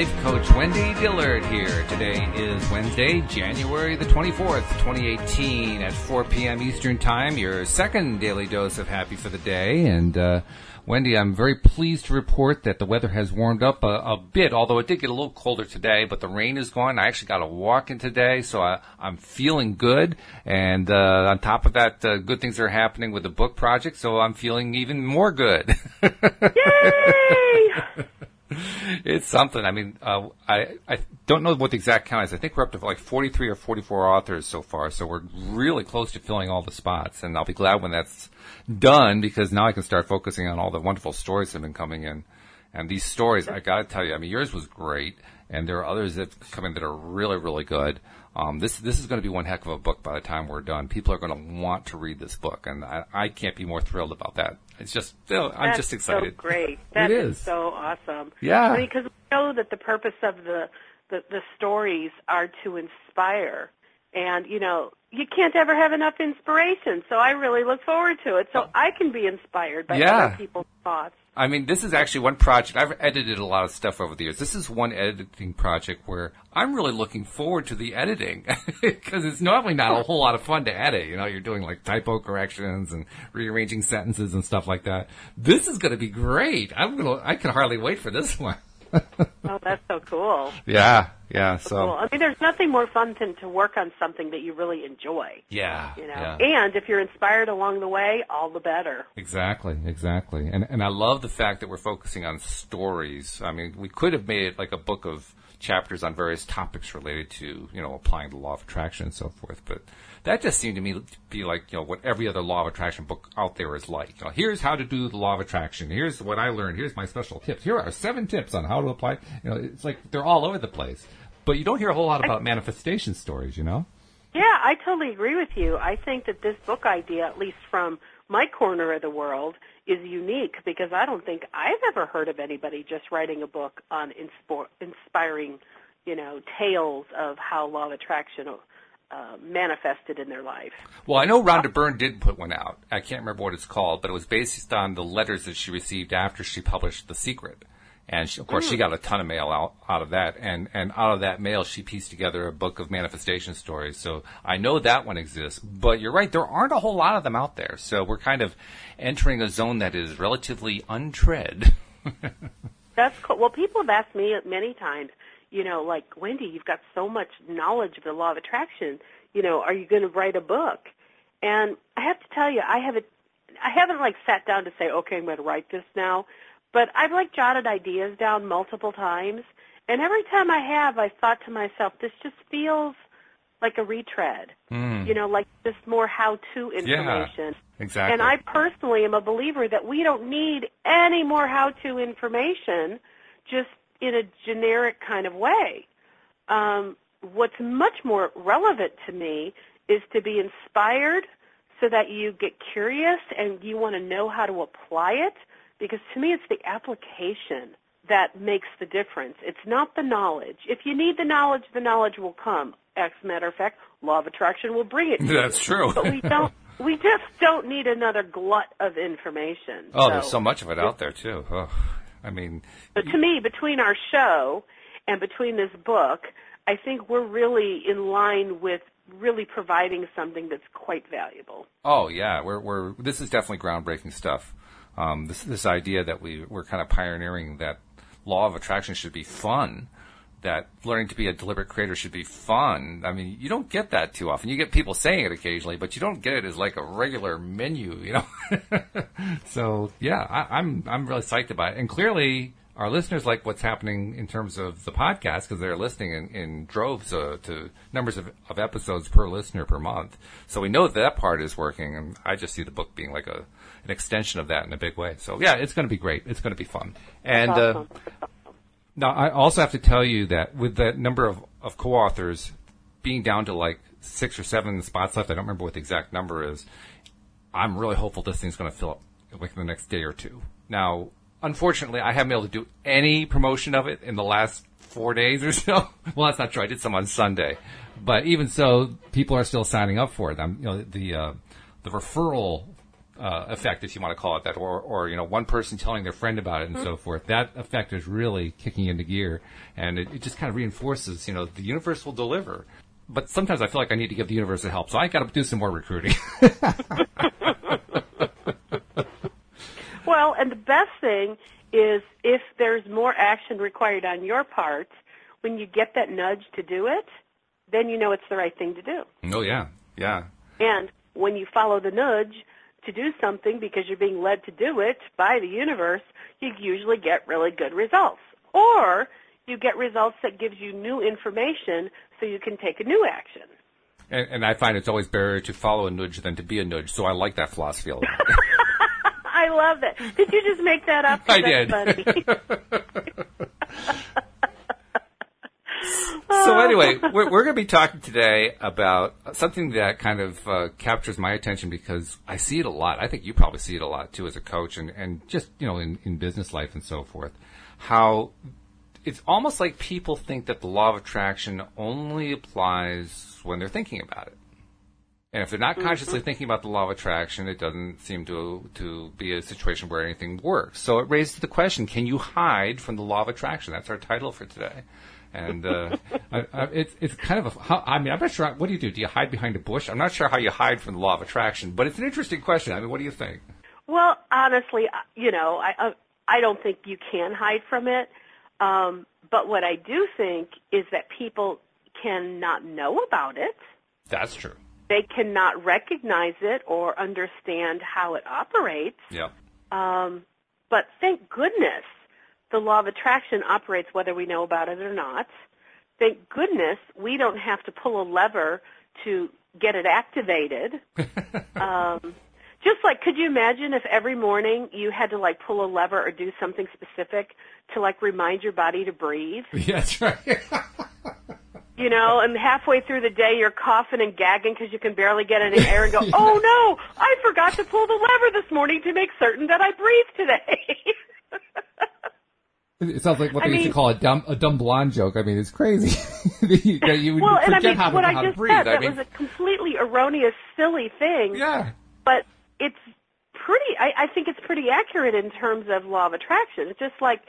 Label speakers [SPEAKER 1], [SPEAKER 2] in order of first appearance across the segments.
[SPEAKER 1] life coach Wendy Dillard here. Today is Wednesday, January the 24th, 2018 at 4 p.m. Eastern Time. Your second daily dose of happy for the day. And, uh, Wendy, I'm very pleased to report that the weather has warmed up a, a, bit, although it did get a little colder today, but the rain is gone. I actually got a walk in today, so I, am feeling good. And uh, on top of that, uh, good things are happening with the book project, so I'm feeling even more good.
[SPEAKER 2] Yay!
[SPEAKER 1] it's something. I mean, uh, I I don't know what the exact count is. I think we're up to like 43 or 44 authors so far, so we're really close to filling all the spots. And I'll be glad when that's done because now I can start focusing on all the wonderful stories that have been coming in. And these stories, I got to tell you, I mean, yours was great, and there are others that come in that are really, really good. Um, this this is going to be one heck of a book by the time we're done. People are going to want to read this book, and I, I can't be more thrilled about that. It's just I'm
[SPEAKER 2] That's
[SPEAKER 1] just excited.
[SPEAKER 2] So great. That is. is so awesome.
[SPEAKER 1] Yeah.
[SPEAKER 2] Because we know that the purpose of the, the the stories are to inspire, and you know you can't ever have enough inspiration. So I really look forward to it, so oh. I can be inspired by
[SPEAKER 1] yeah.
[SPEAKER 2] other people's thoughts.
[SPEAKER 1] I mean, this is actually one project. I've edited a lot of stuff over the years. This is one editing project where I'm really looking forward to the editing because it's normally not a whole lot of fun to edit. You know, you're doing like typo corrections and rearranging sentences and stuff like that. This is going to be great. I'm gonna. I can hardly wait for this one.
[SPEAKER 2] Oh, that's so cool.
[SPEAKER 1] Yeah, yeah.
[SPEAKER 2] So,
[SPEAKER 1] so
[SPEAKER 2] cool. I mean, there's nothing more fun than to work on something that you really enjoy.
[SPEAKER 1] Yeah,
[SPEAKER 2] you know.
[SPEAKER 1] Yeah.
[SPEAKER 2] And if you're inspired along the way, all the better.
[SPEAKER 1] Exactly, exactly. And and I love the fact that we're focusing on stories. I mean, we could have made it like a book of chapters on various topics related to you know applying the law of attraction and so forth, but that just seemed to me to be like, you know, what every other law of attraction book out there is like. You know, here's how to do the law of attraction. Here's what I learned. Here's my special tips. Here are seven tips on how to apply. You know, it's like they're all over the place. But you don't hear a whole lot about I, manifestation stories, you know?
[SPEAKER 2] Yeah, I totally agree with you. I think that this book idea, at least from my corner of the world, is unique because I don't think I've ever heard of anybody just writing a book on inspo- inspiring, you know, tales of how law of attraction uh, manifested in their life.
[SPEAKER 1] Well, I know Rhonda Byrne did put one out. I can't remember what it's called, but it was based on the letters that she received after she published The Secret. And she, of course, mm. she got a ton of mail out, out of that. And, and out of that mail, she pieced together a book of manifestation stories. So I know that one exists. But you're right, there aren't a whole lot of them out there. So we're kind of entering a zone that is relatively untread.
[SPEAKER 2] That's cool. Well, people have asked me many times, you know, like Wendy, you've got so much knowledge of the law of attraction. You know, are you going to write a book? And I have to tell you, I haven't, I haven't like sat down to say, okay, I'm going to write this now. But I've like jotted ideas down multiple times, and every time I have, I thought to myself, this just feels like a retread.
[SPEAKER 1] Mm.
[SPEAKER 2] You know, like just more how-to information.
[SPEAKER 1] Yeah, exactly.
[SPEAKER 2] And I personally am a believer that we don't need any more how-to information. Just in a generic kind of way. Um, what's much more relevant to me is to be inspired so that you get curious and you want to know how to apply it because to me it's the application that makes the difference. It's not the knowledge. If you need the knowledge, the knowledge will come. As a matter of fact, law of attraction will bring it.
[SPEAKER 1] That's true.
[SPEAKER 2] but we don't. We just don't need another glut of information.
[SPEAKER 1] Oh, so, there's so much of it out there too. Oh. I mean,
[SPEAKER 2] but to me, between our show and between this book, I think we're really in line with really providing something that's quite valuable.
[SPEAKER 1] Oh yeah, we're we're this is definitely groundbreaking stuff. Um, this this idea that we we're kind of pioneering that law of attraction should be fun. That learning to be a deliberate creator should be fun. I mean, you don't get that too often. You get people saying it occasionally, but you don't get it as like a regular menu, you know. so yeah, I, I'm I'm really psyched about it, and clearly our listeners like what's happening in terms of the podcast because they're listening in, in droves uh, to numbers of, of, episodes per listener per month. So we know that, that part is working, and I just see the book being like a an extension of that in a big way. So yeah, it's going to be great. It's going to be fun. And uh, now I also have to tell you that with the number of, of co-authors being down to like six or seven spots left, I don't remember what the exact number is. I'm really hopeful this thing's going to fill up within the next day or two. Now, unfortunately, I haven't been able to do any promotion of it in the last four days or so. well, that's not true. I did some on Sunday, but even so, people are still signing up for it. I'm, you know, the uh, the referral uh, effect, if you want to call it that, or, or you know, one person telling their friend about it and mm-hmm. so forth. That effect is really kicking into gear, and it, it, just kind of reinforces, you know, the universe will deliver. But sometimes I feel like I need to give the universe a help, so I got to do some more recruiting.
[SPEAKER 2] well, and the best thing is if there's more action required on your part, when you get that nudge to do it, then you know it's the right thing to do.
[SPEAKER 1] Oh yeah, yeah.
[SPEAKER 2] And when you follow the nudge to do something because you're being led to do it by the universe, you usually get really good results. Or you get results that gives you new information so you can take a new action.
[SPEAKER 1] And, and I find it's always better to follow a nudge than to be a nudge, so I like that philosophy a lot.
[SPEAKER 2] I love it. Did you just make that up?
[SPEAKER 1] I did. so anyway, we're, we're going to be talking today about something that kind of uh, captures my attention because I see it a lot. I think you probably see it a lot too as a coach and, and just, you know, in, in business life and so forth. How it's almost like people think that the law of attraction only applies when they're thinking about it. And if they're not consciously mm-hmm. thinking about the law of attraction, it doesn't seem to to be a situation where anything works. So it raises the question: Can you hide from the law of attraction? That's our title for today. And uh, I, I, it's it's kind of a. How, I mean, I'm not sure. What do you do? Do you hide behind a bush? I'm not sure how you hide from the law of attraction, but it's an interesting question. I mean, what do you think?
[SPEAKER 2] Well, honestly, uh, you know, I I don't think you can hide from it. Um, but what I do think is that people cannot know about it.
[SPEAKER 1] That's true.
[SPEAKER 2] They cannot recognize it or understand how it operates.
[SPEAKER 1] Yeah.
[SPEAKER 2] Um, but thank goodness the law of attraction operates whether we know about it or not. Thank goodness we don't have to pull a lever to get it activated. um, just like, could you imagine if every morning you had to like pull a lever or do something specific to like remind your body to breathe?
[SPEAKER 1] Yeah, that's right.
[SPEAKER 2] you know, and halfway through the day you're coughing and gagging because you can barely get any air and go, yeah. oh no, I forgot to pull the lever this morning to make certain that I breathe today.
[SPEAKER 1] It sounds like what they I used to call a dumb a dumb blonde joke. I mean, it's crazy that you would
[SPEAKER 2] well,
[SPEAKER 1] forget
[SPEAKER 2] and I mean,
[SPEAKER 1] how,
[SPEAKER 2] what
[SPEAKER 1] how
[SPEAKER 2] I just
[SPEAKER 1] to breathe.
[SPEAKER 2] Said,
[SPEAKER 1] I
[SPEAKER 2] that
[SPEAKER 1] mean,
[SPEAKER 2] was a completely erroneous, silly thing.
[SPEAKER 1] Yeah.
[SPEAKER 2] But it's pretty. I, I think it's pretty accurate in terms of law of attraction. It's just like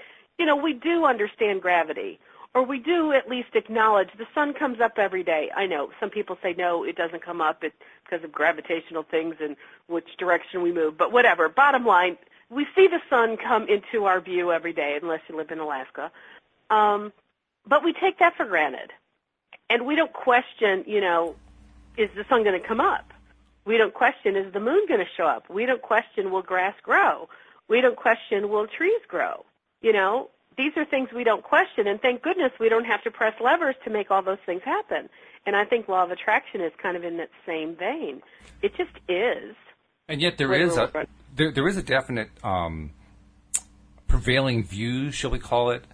[SPEAKER 2] you know, we do understand gravity, or we do at least acknowledge the sun comes up every day. I know some people say no, it doesn't come up it, because of gravitational things and which direction we move. But whatever. Bottom line, we see the sun come into our view every day, unless you live in Alaska. Um, but we take that for granted, and we don't question. You know, is the sun going to come up? We don't question is the moon going to show up? We don't question will grass grow? We don't question will trees grow? You know, these are things we don't question, and thank goodness we don't have to press levers to make all those things happen. And I think law of attraction is kind of in that same vein. It just is.
[SPEAKER 1] And yet there is a there, there is a definite um, prevailing view, shall we call it?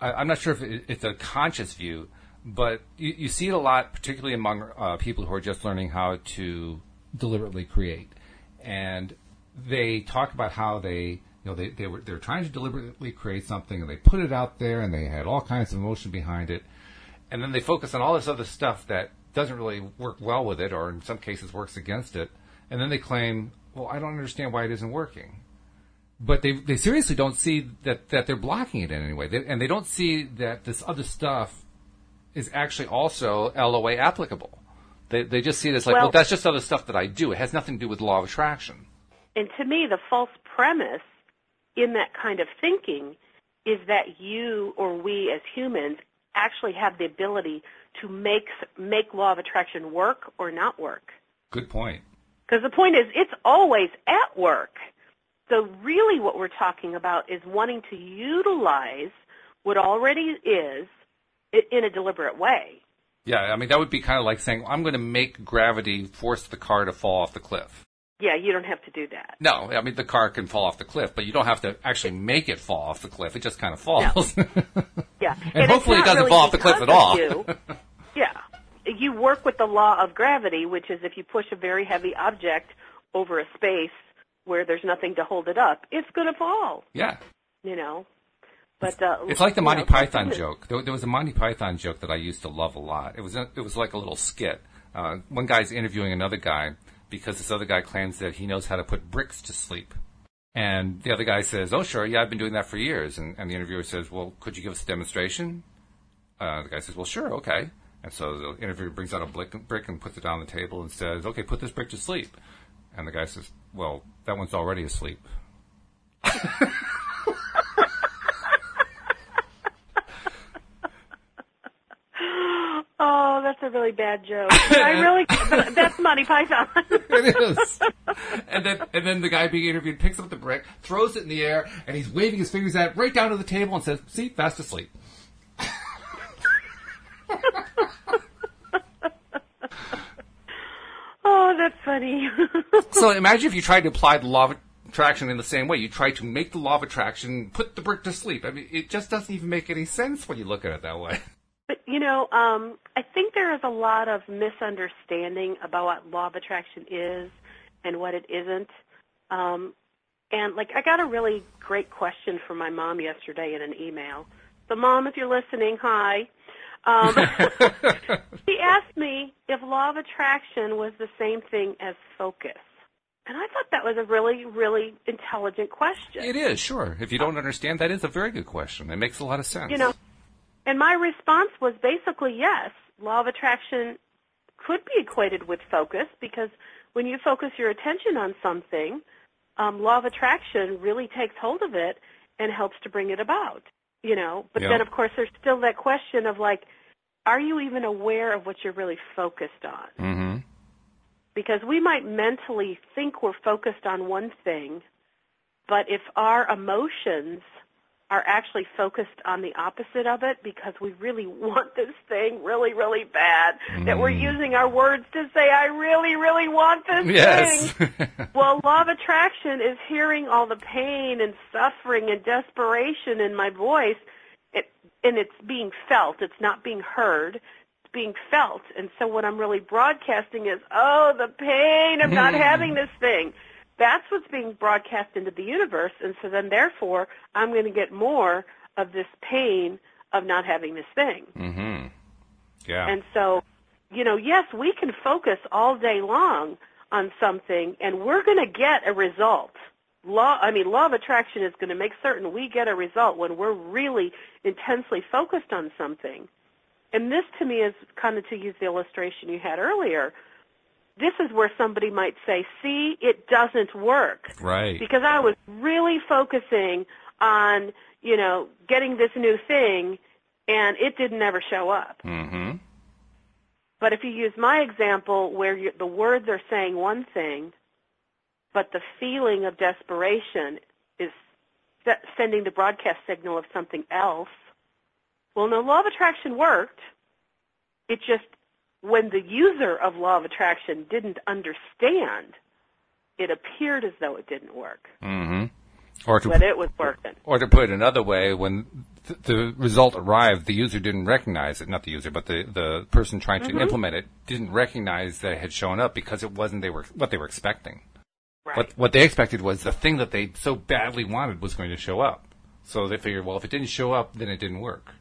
[SPEAKER 1] I, am not sure if it, it's a conscious view, but you, you, see it a lot, particularly among uh, people who are just learning how to deliberately create, and they talk about how they you know, they, they were they were trying to deliberately create something, and they put it out there, and they had all kinds of emotion behind it, and then they focus on all this other stuff that doesn't really work well with it, or in some cases works against it, and then they claim, well, I don't understand why it isn't working. But they they seriously don't see that that they're blocking it in any way, they, and they don't see that this other stuff is actually also LOA applicable. They they just see it as like, well, well, that's just other stuff that I do. It has nothing to do with law of attraction.
[SPEAKER 2] And to me, the false premise in that kind of thinking is that you or we as humans actually have the ability to make make law of attraction work or not work.
[SPEAKER 1] Good point.
[SPEAKER 2] Because the point is, it's always at work. So really, what we're talking about is wanting to utilize what already is in a deliberate way.
[SPEAKER 1] Yeah, I mean that would be kind of like saying, "I'm going to make gravity force the car to fall off the cliff."
[SPEAKER 2] Yeah, you don't have to do that.
[SPEAKER 1] No, I mean the car can fall off the cliff, but you don't have to actually make it fall off the cliff. It just kind of falls.
[SPEAKER 2] No. yeah,
[SPEAKER 1] and, and hopefully it doesn't
[SPEAKER 2] really
[SPEAKER 1] fall off the cliff at all.
[SPEAKER 2] You. you work with the law of gravity, which is if you push a very heavy object over a space where there's nothing to hold it up, it's going to fall.
[SPEAKER 1] Yeah.
[SPEAKER 2] You know. But uh,
[SPEAKER 1] it's like the Monty know, Python joke. There, there was a Monty Python joke that I used to love a lot. It was a, it was like a little skit. Uh, one guy's interviewing another guy because this other guy claims that he knows how to put bricks to sleep. And the other guy says, "Oh, sure, yeah, I've been doing that for years." And, and the interviewer says, "Well, could you give us a demonstration?" Uh, the guy says, "Well, sure, okay." And so the interviewer brings out a brick, and puts it down on the table and says, "Okay, put this brick to sleep." And the guy says, "Well, that one's already asleep."
[SPEAKER 2] Oh, that's a really bad joke. I really that's Monty Python.
[SPEAKER 1] it is. And then and then the guy being interviewed picks up the brick, throws it in the air, and he's waving his fingers at it right down to the table and says, "See, fast asleep."
[SPEAKER 2] oh, that's funny.
[SPEAKER 1] so imagine if you tried to apply the law of attraction in the same way. You try to make the law of attraction put the brick to sleep. I mean, it just doesn't even make any sense when you look at it that way.
[SPEAKER 2] But you know, um, I think there is a lot of misunderstanding about what law of attraction is and what it isn't. Um, and like, I got a really great question from my mom yesterday in an email. So, mom, if you're listening, hi. Um, she asked me if law of attraction was the same thing as focus. And I thought that was a really, really intelligent question.
[SPEAKER 1] It is, sure. If you don't understand, that is a very good question. It makes a lot of sense.
[SPEAKER 2] You know, and my response was basically yes. Law of attraction could be equated with focus because when you focus your attention on something, um, law of attraction really takes hold of it and helps to bring it about. You know, but
[SPEAKER 1] Yeah.
[SPEAKER 2] then of course there's still that question of like, are you even aware of what you're really focused on?
[SPEAKER 1] Mm-hmm.
[SPEAKER 2] Because we might mentally think we're focused on one thing, but if our emotions are actually focused on the opposite of it because we really want this thing really, really bad, that we're mm. using our words to say, I really, really want this
[SPEAKER 1] Yes.
[SPEAKER 2] thing. well, law of attraction is hearing all the pain and suffering and desperation in my voice, it, and it's being felt. It's not being heard. It's being felt. And so what I'm really broadcasting is, oh, the pain of not hmm. having this thing. That's what's being broadcast into the universe. And so then therefore, I'm going to get more of this pain of not having this thing.
[SPEAKER 1] mm-hmm. Yeah.
[SPEAKER 2] And so, you know, yes, we can focus all day long on something and we're going to get a result. Law, I mean, law of attraction is going to make certain we get a result when we're really intensely focused on something. And this to me is kind of to use the illustration you had earlier. This is where somebody might say, see, it doesn't work
[SPEAKER 1] right.
[SPEAKER 2] because I was really focusing on, you know, getting this new thing and it didn't ever show up.
[SPEAKER 1] Mm-hmm.
[SPEAKER 2] But if you use my example where you, the words are saying one thing, but the feeling of desperation is se- sending the broadcast signal of something else, well, no, law of attraction worked. It just, when the user of law of attraction didn't understand, it appeared as though it didn't work,
[SPEAKER 1] Mm-hmm. Or to
[SPEAKER 2] but it was working.
[SPEAKER 1] Or to put it another way, when th- the result arrived, the user didn't recognize it. Not the user, but the, the person trying to implement it didn't recognize that it had shown up because it wasn't they were what they were expecting.
[SPEAKER 2] Right.
[SPEAKER 1] What what they expected was the thing that they so badly wanted was going to show up. So they figured, well, if it didn't show up, then it didn't work.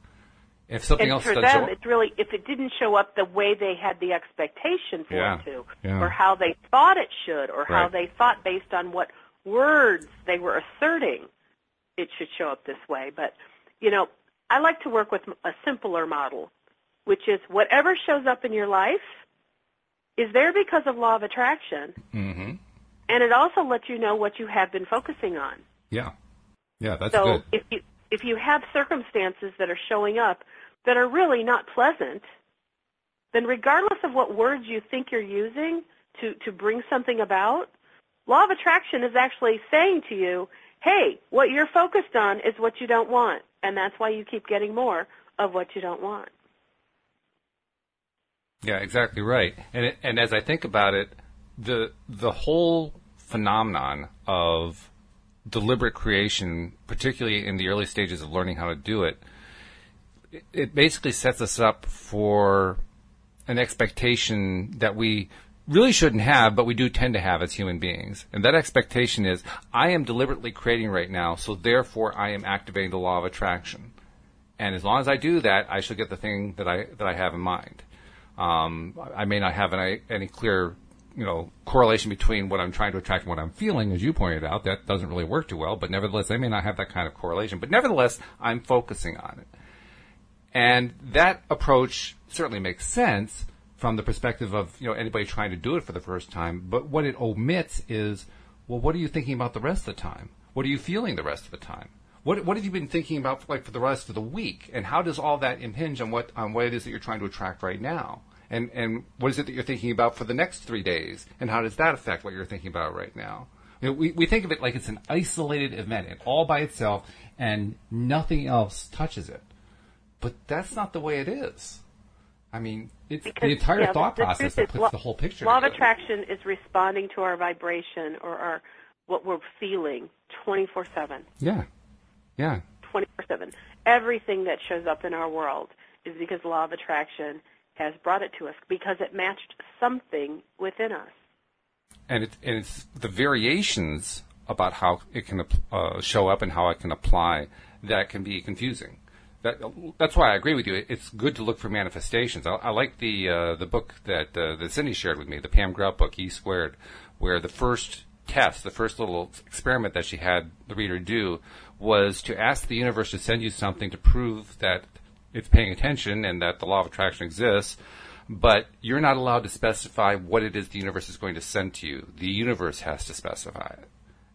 [SPEAKER 1] If something
[SPEAKER 2] and
[SPEAKER 1] else
[SPEAKER 2] for them,
[SPEAKER 1] show
[SPEAKER 2] it's really if it didn't show up the way they had the expectation for
[SPEAKER 1] Yeah,
[SPEAKER 2] it to,
[SPEAKER 1] yeah.
[SPEAKER 2] or how they thought it should, or how they thought based on what words they were asserting, it should show up this way. But you know, I like to work with a simpler model, which is whatever shows up in your life is there because of law of attraction,
[SPEAKER 1] hmm
[SPEAKER 2] and it also lets you know what you have been focusing on.
[SPEAKER 1] Yeah, yeah, that's
[SPEAKER 2] So
[SPEAKER 1] good.
[SPEAKER 2] if you if you have circumstances that are showing up that are really not pleasant, then regardless of what words you think you're using to to bring something about, law of attraction is actually saying to you, "Hey, what you're focused on is what you don't want, and that's why you keep getting more of what you don't want."
[SPEAKER 1] Yeah, exactly right. And it, and as I think about it, the the whole phenomenon of deliberate creation, particularly in the early stages of learning how to do it, it, basically sets us up for an expectation that we really shouldn't have, but we do tend to have as human beings. And that expectation is, I am deliberately creating right now, so therefore I am activating the law of attraction. And as long as I do that, I shall get the thing that I that I have in mind. Um, I may not have any, any clear you know, correlation between what I'm trying to attract and what I'm feeling, as you pointed out, that doesn't really work too well. But nevertheless, I may not have that kind of correlation. But nevertheless, I'm focusing on it. And that approach certainly makes sense from the perspective of, you know, anybody trying to do it for the first time. But what it omits is, well, what are you thinking about the rest of the time? What are you feeling the rest of the time? What, what have you been thinking about like for the rest of the week? And how does all that impinge on what on what it is that you're trying to attract right now? And and what is it that you're thinking about for the next three days? And how does that affect what you're thinking about right now? You know, we, we think of it like it's an isolated event, and all by itself, and nothing else touches it. But that's not the way it is. I mean, it's because, the entire yeah, thought the, the process that puts the whole picture.
[SPEAKER 2] Law
[SPEAKER 1] together.
[SPEAKER 2] of attraction is responding to our vibration or our what we're feeling 24/7.
[SPEAKER 1] Yeah, yeah.
[SPEAKER 2] 24/7. Everything that shows up in our world is because law of attraction has brought it to us because it matched something within us.
[SPEAKER 1] And, it, and it's the variations about how it can uh, show up and how it can apply that can be confusing. That, that's why I agree with you. It's good to look for manifestations. I, I like the uh, the book that uh, that Cindy shared with me, the Pam Grout book, E Squared, where the first test, the first little experiment that she had the reader do, was to ask the universe to send you something to prove that it's paying attention and that the law of attraction exists, but you're not allowed to specify what it is the universe is going to send to you. The universe has to specify it.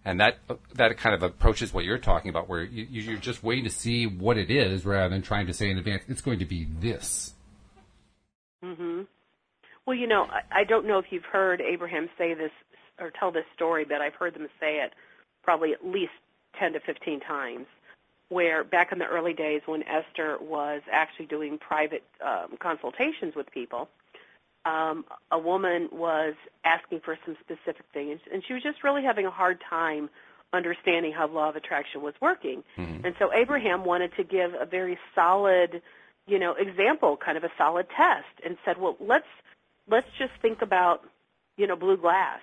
[SPEAKER 1] And that that kind of approaches what you're talking about, where you, you're just waiting to see what it is rather than trying to say in advance it's going to be this.
[SPEAKER 2] hmm Well, you know, I, I don't know if you've heard Abraham say this or tell this story, but I've heard them say it probably at least ten to fifteen times where back in the early days when Esther was actually doing private um, consultations with people, a woman was asking for some specific things, and she was just really having a hard time understanding how law of attraction was working. Mm-hmm. And so Abraham wanted to give a very solid, you know, example, kind of a solid test, and said, well, let's let's just think about, you know, blue glass.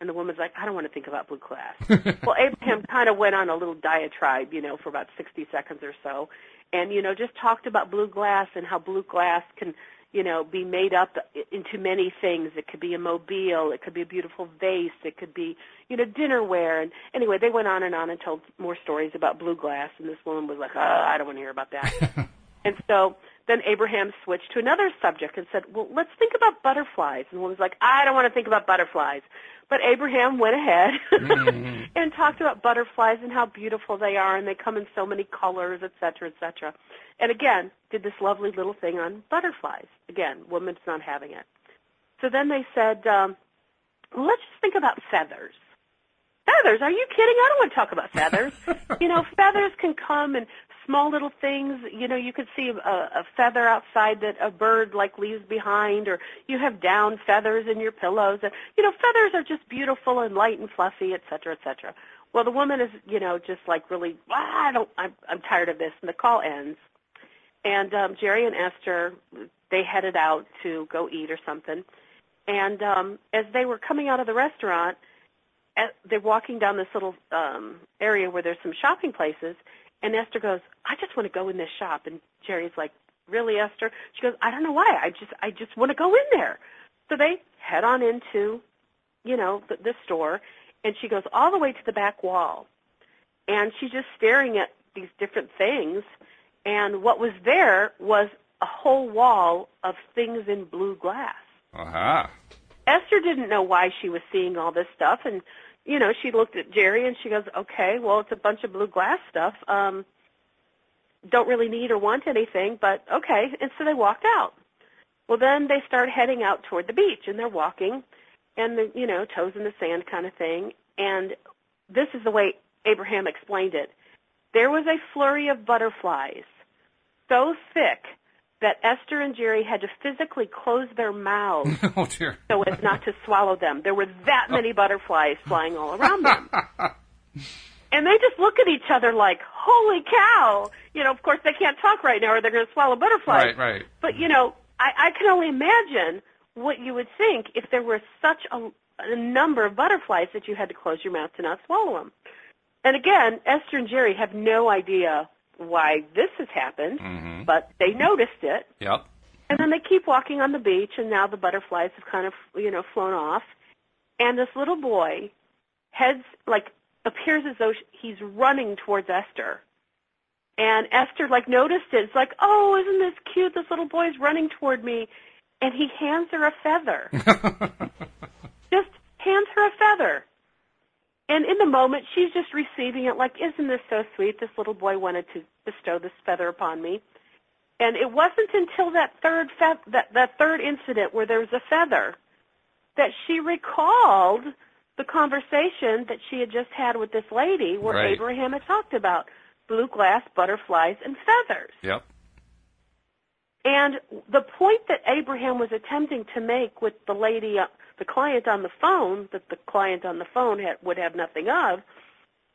[SPEAKER 2] And the woman's like, I don't want to think about blue glass. well, Abraham kind of went on a little diatribe, you know, for about 60 seconds or so, and you know, just talked about blue glass and how blue glass can, you know, be made up into many things. It could be a mobile, it could be a beautiful vase, it could be, you know, dinnerware. And anyway, they went on and on and told more stories about blue glass. And this woman was like, oh, I don't want to hear about that. and so then Abraham switched to another subject and said, well, let's think about butterflies. And the woman was like, I don't want to think about butterflies. But Abraham went ahead mm-hmm. and talked about butterflies and how beautiful they are, and they come in so many colors, et cetera, et cetera. And again, did this lovely little thing on butterflies. Again, woman's not having it. So then they said, um, let's just think about feathers. Feathers? Are you kidding? I don't want to talk about feathers. you know, feathers can come in small little things. You know, you could see a, a feather outside that a bird like leaves behind, or you have down feathers in your pillows. And, you know, feathers are just beautiful and light and fluffy, et cetera, et cetera. Well, the woman is, you know, just like really, ah, I don't, I'm, I'm tired of this. And the call ends. And um, Jerry and Esther, they headed out to go eat or something. And um, as they were coming out of the restaurant, they're walking down this little um, area where there's some shopping places, and Esther goes, I just want to go in this shop. And Jerry's like, really, Esther? She goes, I don't know why. I just, I just want to go in there. So they head on into, you know, the, the store, and she goes all the way to the back wall, and she's just staring at these different things. And what was there was a whole wall of things in blue glass.
[SPEAKER 1] Uh-huh.
[SPEAKER 2] Esther didn't know why she was seeing all this stuff, and you know, she looked at Jerry and she goes, "Okay, well, it's a bunch of blue glass stuff. Um, don't really need or want anything, but okay." And so they walked out. Well, then they start heading out toward the beach, and they're walking, and the you know toes in the sand kind of thing. And this is the way Abraham explained it. There was a flurry of butterflies, so thick that Esther and Jerry had to physically close their mouths
[SPEAKER 1] oh,
[SPEAKER 2] so as not to swallow them. There were that oh. many butterflies flying all around them. and they just look at each other like, holy cow! You know, of course they can't talk right now or they're going to swallow butterflies.
[SPEAKER 1] Right, right.
[SPEAKER 2] But, you know, I, I can only imagine what you would think if there were such a, a number of butterflies that you had to close your mouth to not swallow them. And again, Esther and Jerry have no idea why this has happened, mm-hmm. but they noticed it.
[SPEAKER 1] Yep.
[SPEAKER 2] And then they keep walking on the beach, and now the butterflies have kind of, you know, flown off. and this little boy heads like appears as though he's running towards Esther. And Esther like noticed it. It's like, oh, isn't this cute? This little boy's running toward me, and he hands her a feather. just hands her a feather. And in the moment, she's just receiving it like, isn't this so sweet? This little boy wanted to bestow this feather upon me. And it wasn't until that third fe- that, that third incident where there was a feather that she recalled the conversation that she had just had with this lady where
[SPEAKER 1] Right.
[SPEAKER 2] Abraham had talked about blue glass, butterflies, and feathers.
[SPEAKER 1] Yep.
[SPEAKER 2] And the point that Abraham was attempting to make with the lady, uh, the client on the phone, that the client on the phone had, would have nothing of,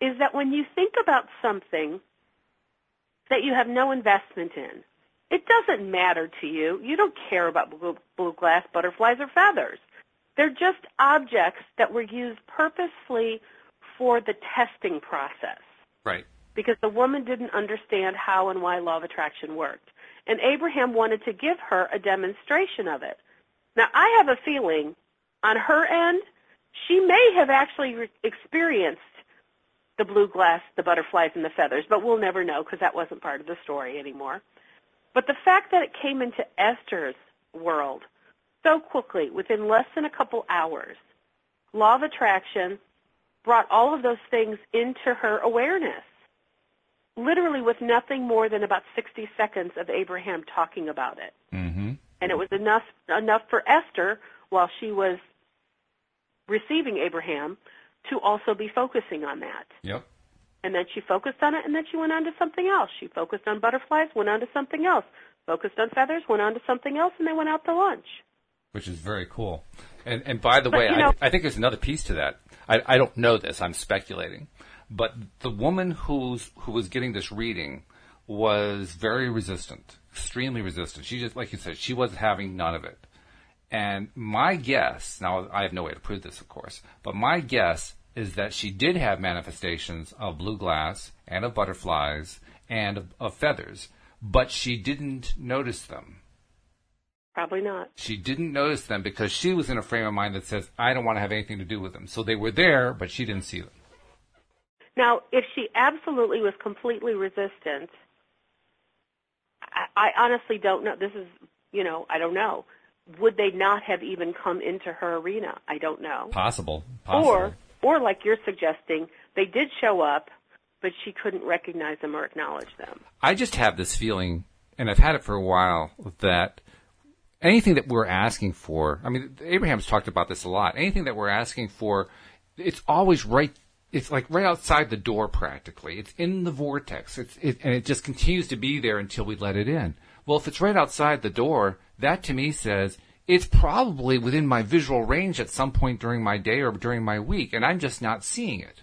[SPEAKER 2] is that when you think about something that you have no investment in, it doesn't matter to you. You don't care about blue, blue glass, butterflies, or feathers. They're just objects that were used purposely for the testing process
[SPEAKER 1] Right.
[SPEAKER 2] because the woman didn't understand how and why law of attraction worked. And Abraham wanted to give her a demonstration of it. Now, I have a feeling on her end, she may have actually re- experienced the blue glass, the butterflies, and the feathers, but we'll never know because that wasn't part of the story anymore. But the fact that it came into Esther's world so quickly, within less than a couple hours, law of attraction brought all of those things into her awareness literally with nothing more than about 60 seconds of Abraham talking about it.
[SPEAKER 1] Mm-hmm.
[SPEAKER 2] And it was enough enough for Esther while she was receiving Abraham to also be focusing on that.
[SPEAKER 1] Yep.
[SPEAKER 2] And then she focused on it and then she went on to something else. She focused on butterflies, went on to something else. Focused on feathers, went on to something else and they went out to lunch.
[SPEAKER 1] Which is very cool. And and by the
[SPEAKER 2] But,
[SPEAKER 1] way,
[SPEAKER 2] you know-
[SPEAKER 1] I, I think there's another piece to that. I, I don't know this. I'm speculating, but the woman who's who was getting this reading was very resistant, extremely resistant. She just like you said, she wasn't having none of it. And my guess, now I have no way to prove this, of course, but my guess is that she did have manifestations of blue glass and of butterflies and of, of feathers, but she didn't notice them.
[SPEAKER 2] Probably not.
[SPEAKER 1] She didn't notice them because she was in a frame of mind that says, I don't want to have anything to do with them. So they were there, but she didn't see them.
[SPEAKER 2] Now, if she absolutely was completely resistant, I, I honestly don't know. This is, you know, I don't know. Would they not have even come into her arena? I don't know.
[SPEAKER 1] Possible.
[SPEAKER 2] Or, or like you're suggesting, they did show up, but she couldn't recognize them or acknowledge them.
[SPEAKER 1] I just have this feeling, and I've had it for a while, that anything that we're asking for, I mean, Abraham's talked about this a lot. Anything that we're asking for, it's always right. It's like right outside the door, practically. It's in the vortex. It's it, and it just continues to be there until we let it in. Well, if it's right outside the door, that to me says it's probably within my visual range at some point during my day or during my week, and I'm just not seeing it.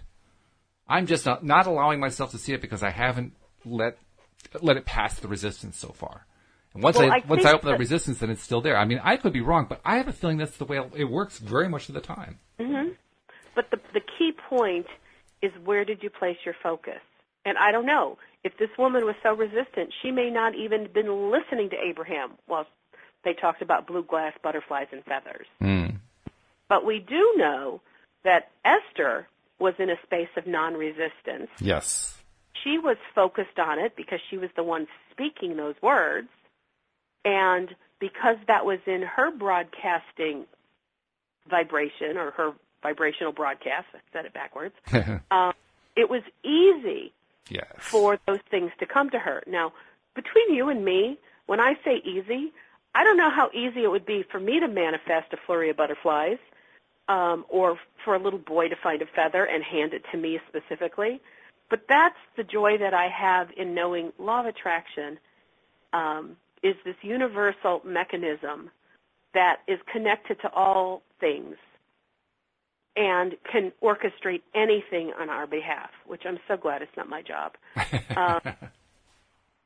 [SPEAKER 1] I'm just not, not allowing myself to see it because I haven't let let it pass the resistance so far. And once
[SPEAKER 2] Well,
[SPEAKER 1] I,
[SPEAKER 2] I
[SPEAKER 1] once I open the
[SPEAKER 2] that-
[SPEAKER 1] resistance, then it's still there. I mean, I could be wrong, but I have a feeling that's the way it works very much of the time. Mm-hmm.
[SPEAKER 2] But the the key point is where did you place your focus? And I don't know if this woman was so resistant, she may not even been listening to Abraham while they talked about blue glass, butterflies, and feathers. But we do know that Esther was in a space of non-resistance.
[SPEAKER 1] Yes.
[SPEAKER 2] She was focused on it because she was the one speaking those words, and because that was in her broadcasting vibration or her vibrational broadcast, I said it backwards, um, it was easy
[SPEAKER 1] Yes.
[SPEAKER 2] for those things to come to her. Now, between you and me, when I say easy, I don't know how easy it would be for me to manifest a flurry of butterflies um, or for a little boy to find a feather and hand it to me specifically. But that's the joy that I have in knowing law of attraction um, is this universal mechanism that is connected to all things and can orchestrate anything on our behalf, which I'm so glad it's not my job. Um,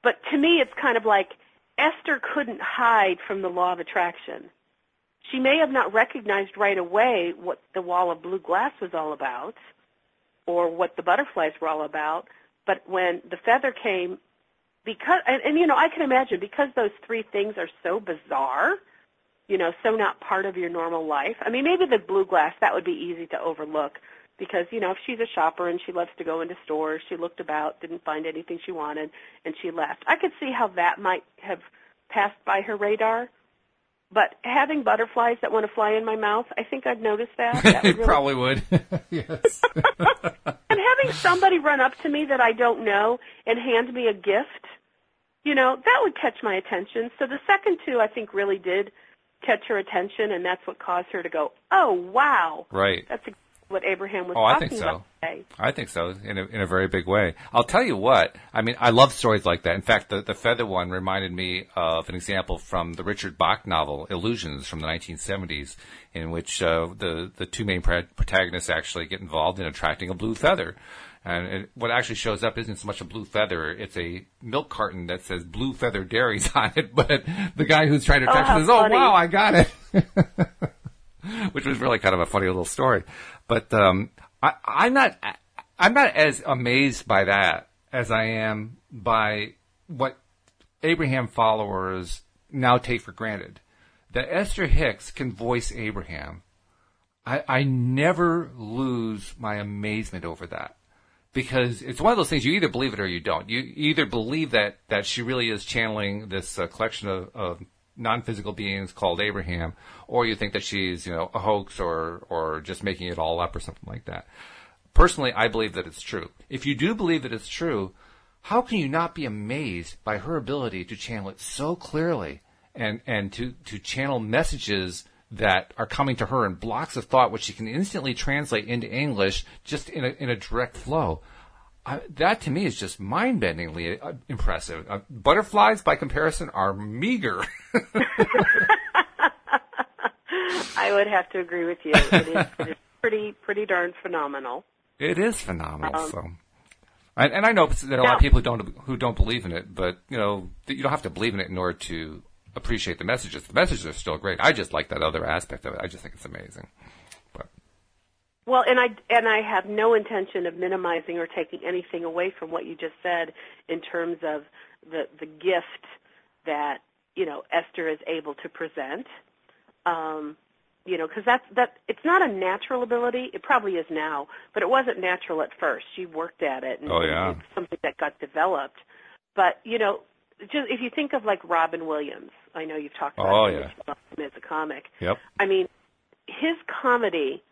[SPEAKER 2] but to me, it's kind of like Esther couldn't hide from the law of attraction. She may have not recognized right away what the wall of blue glass was all about or what the butterflies were all about, but when the feather came, because and, and you know I can imagine because those three things are so bizarre, you know, so not part of your normal life. I mean, maybe the blue glass that would be easy to overlook because you know if she's a shopper and she loves to go into stores, she looked about, didn't find anything she wanted, and she left. I could see how that might have passed by her radar. But having butterflies that want to fly in my mouth, I think I'd notice that. that
[SPEAKER 1] would really... probably would. yes.
[SPEAKER 2] and having somebody run up to me that I don't know and hand me a gift, you know, that would catch my attention. So the second two, I think, really did catch her attention, and that's what caused her to go, "Oh, wow!"
[SPEAKER 1] Right.
[SPEAKER 2] That's what Abraham was
[SPEAKER 1] oh,
[SPEAKER 2] talking
[SPEAKER 1] I think so.
[SPEAKER 2] about today.
[SPEAKER 1] I think so in a, in a very big way. I'll tell you what. I mean, I love stories like that. In fact, the, the feather one reminded me of an example from the Richard Bach novel Illusions from the 1970s, in which uh, the the two main pr- protagonists actually get involved in attracting a blue feather. And it, what actually shows up isn't so much a blue feather; it's a milk carton that says "Blue Feather Dairies" on it. But the guy who's trying to attract
[SPEAKER 2] oh,
[SPEAKER 1] says,
[SPEAKER 2] "Oh
[SPEAKER 1] wow, I got it," which was really kind of a funny little story. But um, I, I'm not I'm not as amazed by that as I am by what Abraham followers now take for granted. That Esther Hicks can voice Abraham. I, I never lose my amazement over that because it's one of those things you either believe it or you don't. You either believe that that she really is channeling this uh, collection of, of non-physical beings called Abraham, or you think that she's you know a hoax or or just making it all up or something like that. Personally, I believe that it's true. If you do believe that it's true, how can you not be amazed by her ability to channel it so clearly and and to to channel messages that are coming to her in blocks of thought, which she can instantly translate into English just in a in a direct flow? I, that to me is just mind-bendingly uh, impressive. Uh, butterflies, by comparison, are meager.
[SPEAKER 2] I would have to agree with you. It is, it is pretty, pretty darn phenomenal.
[SPEAKER 1] It is phenomenal. Um, so, and, and I know there are a lot of people who don't who don't believe in it, but you know you don't have to believe in it in order to appreciate the messages. The messages are still great. I just like that other aspect of it. I just think it's amazing. But.
[SPEAKER 2] Well, and I and I have no intention of minimizing or taking anything away from what you just said in terms of the the gift that you know Esther is able to present. Um, you know, because that's that. It's not a natural ability. It probably is now, but it wasn't natural at first. She worked at it, and
[SPEAKER 1] oh, yeah.
[SPEAKER 2] it's something that got developed. But you know, just if you think of like Robin Williams, I know you've talked about
[SPEAKER 1] oh,
[SPEAKER 2] him
[SPEAKER 1] yeah.
[SPEAKER 2] as a comic.
[SPEAKER 1] Yep.
[SPEAKER 2] I mean, his comedy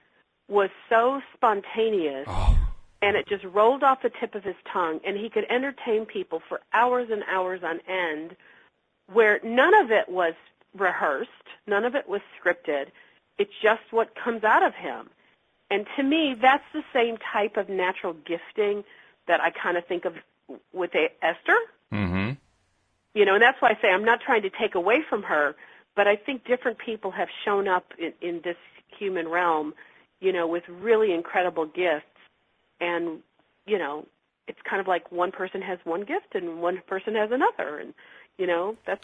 [SPEAKER 2] was so spontaneous
[SPEAKER 1] oh.
[SPEAKER 2] and it just rolled off the tip of his tongue and he could entertain people for hours and hours on end where none of it was rehearsed, none of it was scripted. It's just what comes out of him. And to me, that's the same type of natural gifting that I kind of think of with Esther.
[SPEAKER 1] Mm-hmm.
[SPEAKER 2] You know, and that's why I say I'm not trying to take away from her, but I think different people have shown up in, in this human realm you know, with really incredible gifts. And, you know, it's kind of like one person has one gift and one person has another. And, you know, that's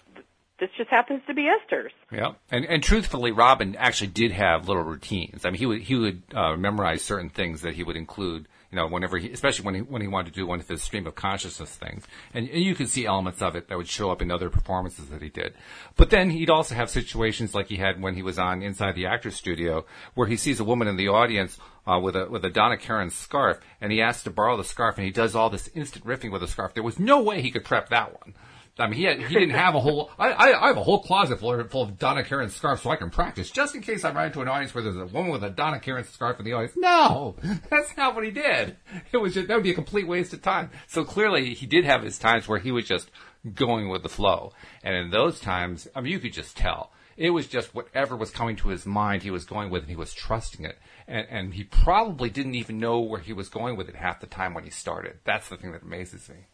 [SPEAKER 2] this just happens to be Esther's.
[SPEAKER 1] Yeah, and and truthfully, Robin actually did have little routines. I mean, he would he would uh, memorize certain things that he would include. You know, whenever he, especially when he when he wanted to do one of his stream of consciousness things, and, and you could see elements of it that would show up in other performances that he did. But then he'd also have situations like he had when he was on Inside the Actors Studio, where he sees a woman in the audience uh, with a with a Donna Karan scarf, and he asks to borrow the scarf, and he does all this instant riffing with the scarf. There was no way he could prep that one. I mean, he had, he didn't have a whole. I, I, I have a whole closet full, full of Donna Karan scarves so I can practice just in case I run into an audience where there's a woman with a Donna Karan scarf in the audience. No, that's not what he did. It was just that would be a complete waste of time. So clearly, he did have his times where he was just going with the flow, and in those times, I mean, you could just tell. It was just whatever was coming to his mind, he was going with, and he was trusting it. And, and he probably didn't even know where he was going with it half the time when he started. That's the thing that amazes me.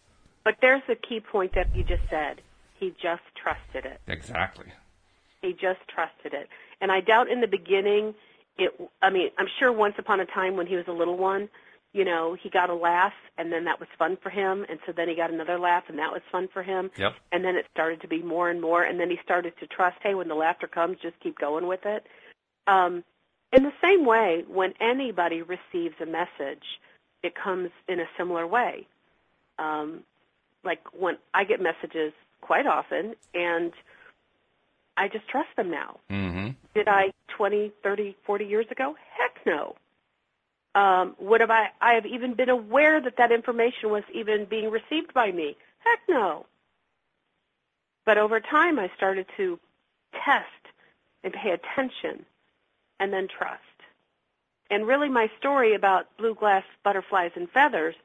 [SPEAKER 2] But there's the key point that you just said. He just trusted it.
[SPEAKER 1] Exactly.
[SPEAKER 2] He just trusted it. And I doubt in the beginning it I mean, I'm sure once upon a time when he was a little one, you know, he got a laugh and then that was fun for him and so then he got another laugh and that was fun for him.
[SPEAKER 1] Yep.
[SPEAKER 2] And then it started to be more and more and then he started to trust, hey, when the laughter comes, just keep going with it. Um in the same way, when anybody receives a message, it comes in a similar way. Um, like when I get messages quite often, and I just trust them now.
[SPEAKER 1] Mm-hmm.
[SPEAKER 2] Did I 20, 30, 40 years ago? Heck no. Um, would have I, I have even been aware that that information was even being received by me? Heck no. But over time, I started to test and pay attention and then trust. And really, my story about blue glass butterflies and feathers,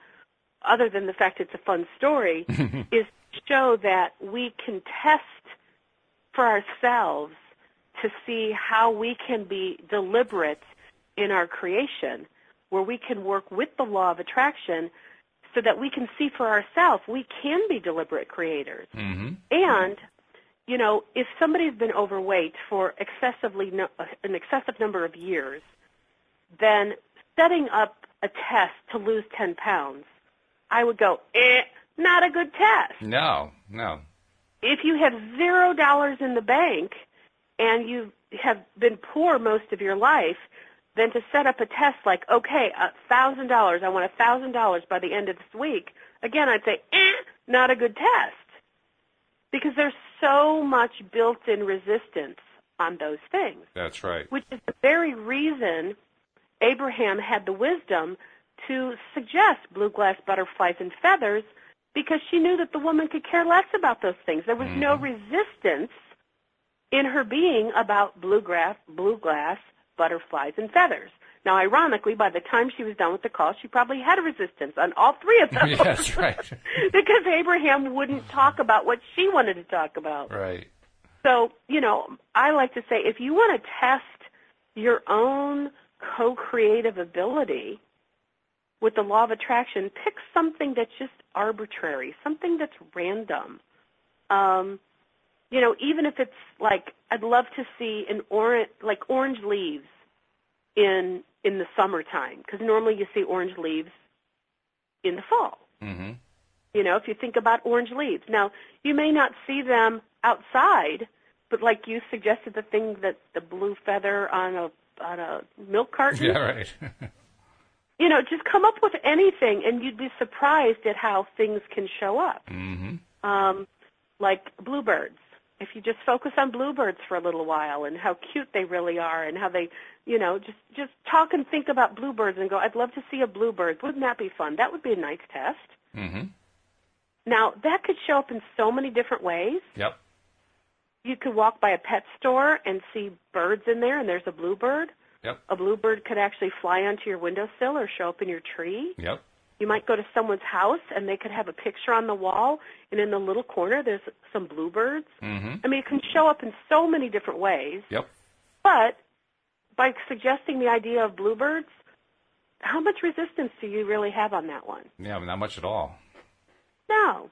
[SPEAKER 2] other than the fact it's a fun story, is to show that we can test for ourselves to see how we can be deliberate in our creation, where we can work with the law of attraction so that we can see for ourselves we can be deliberate creators.
[SPEAKER 1] Mm-hmm.
[SPEAKER 2] And, you know, if somebody's been overweight for excessively no, an excessive number of years, then setting up a test to lose 10 pounds, I would go, eh, not a good test.
[SPEAKER 1] No, no.
[SPEAKER 2] If you have zero dollars in the bank and you have been poor most of your life, then to set up a test like, okay, a thousand dollars, I want a thousand dollars by the end of this week, again, I'd say, eh, not a good test. Because there's so much built-in resistance on those things.
[SPEAKER 1] That's right.
[SPEAKER 2] Which is the very reason Abraham had the wisdom to suggest blue glass butterflies and feathers because she knew that the woman could care less about those things. There was mm-hmm. no resistance in her being about blue glass, blue glass, butterflies, and feathers. Now, ironically, by the time she was done with the call, she probably had a resistance on all three of them.
[SPEAKER 1] That's right.
[SPEAKER 2] because Abraham wouldn't talk about what she wanted to talk about.
[SPEAKER 1] Right.
[SPEAKER 2] So, you know, I like to say if you want to test your own co-creative ability with the law of attraction, pick something that's just arbitrary, something that's random. Um, you know, even if it's like I'd love to see an orange, like orange leaves in in the summertime, because normally you see orange leaves in the fall.
[SPEAKER 1] Mm-hmm.
[SPEAKER 2] You know, if you think about orange leaves, now you may not see them outside, but like you suggested, the thing that the blue feather on a on a milk carton.
[SPEAKER 1] Yeah, right.
[SPEAKER 2] you know, just come up with anything, and you'd be surprised at how things can show up.
[SPEAKER 1] Mm-hmm.
[SPEAKER 2] Um, like bluebirds. If you just focus on bluebirds for a little while and how cute they really are, and how they, you know, just just talk and think about bluebirds and go, I'd love to see a bluebird. Wouldn't that be fun? That would be a nice test.
[SPEAKER 1] Mm-hmm.
[SPEAKER 2] Now that could show up in so many different ways.
[SPEAKER 1] Yep.
[SPEAKER 2] You could walk by a pet store and see birds in there, and there's a bluebird.
[SPEAKER 1] Yep.
[SPEAKER 2] A bluebird could actually fly onto your windowsill or show up in your tree.
[SPEAKER 1] Yep.
[SPEAKER 2] You might go to someone's house and they could have a picture on the wall, and in the little corner there's some bluebirds.
[SPEAKER 1] Mm-hmm.
[SPEAKER 2] I mean, it can show up in so many different ways.
[SPEAKER 1] Yep.
[SPEAKER 2] But by suggesting the idea of bluebirds, how much resistance do you really have on that one?
[SPEAKER 1] Yeah, I mean, not much at all.
[SPEAKER 2] No.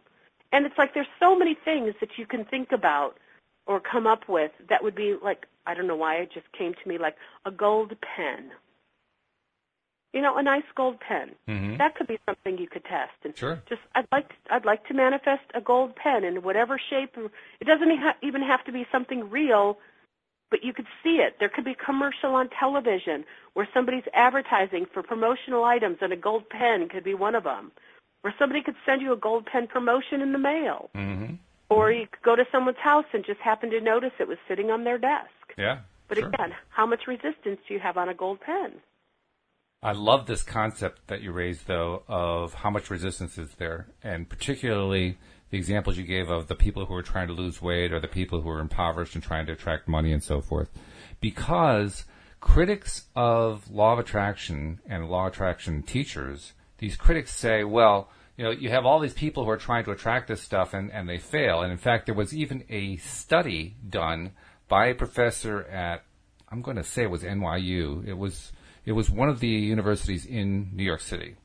[SPEAKER 2] And it's like there's so many things that you can think about or come up with that would be like I don't know why it just came to me like a gold pen. You know, a nice gold pen.
[SPEAKER 1] Mm-hmm.
[SPEAKER 2] That could be something you could test. And
[SPEAKER 1] sure.
[SPEAKER 2] Just I'd like to, I'd like to manifest a gold pen in whatever shape. It doesn't even have to be something real, but you could see it. There could be a commercial on television where somebody's advertising for promotional items, and a gold pen could be one of them. Or somebody could send you a gold pen promotion in the mail.
[SPEAKER 1] Mm-hmm.
[SPEAKER 2] Or you could go to someone's house and just happen to notice it was sitting on their desk.
[SPEAKER 1] Yeah.
[SPEAKER 2] But
[SPEAKER 1] sure.
[SPEAKER 2] again, how much resistance do you have on a gold pen?
[SPEAKER 1] I love this concept that you raised, though, of how much resistance is there, and particularly the examples you gave of the people who are trying to lose weight or the people who are impoverished and trying to attract money and so forth. Because critics of law of attraction and law of attraction teachers, these critics say, well, you know, you have all these people who are trying to attract this stuff and, and they fail. And in fact, there was even a study done by a professor at, I'm going to say it was NYU. It was, it was one of the universities in New York City.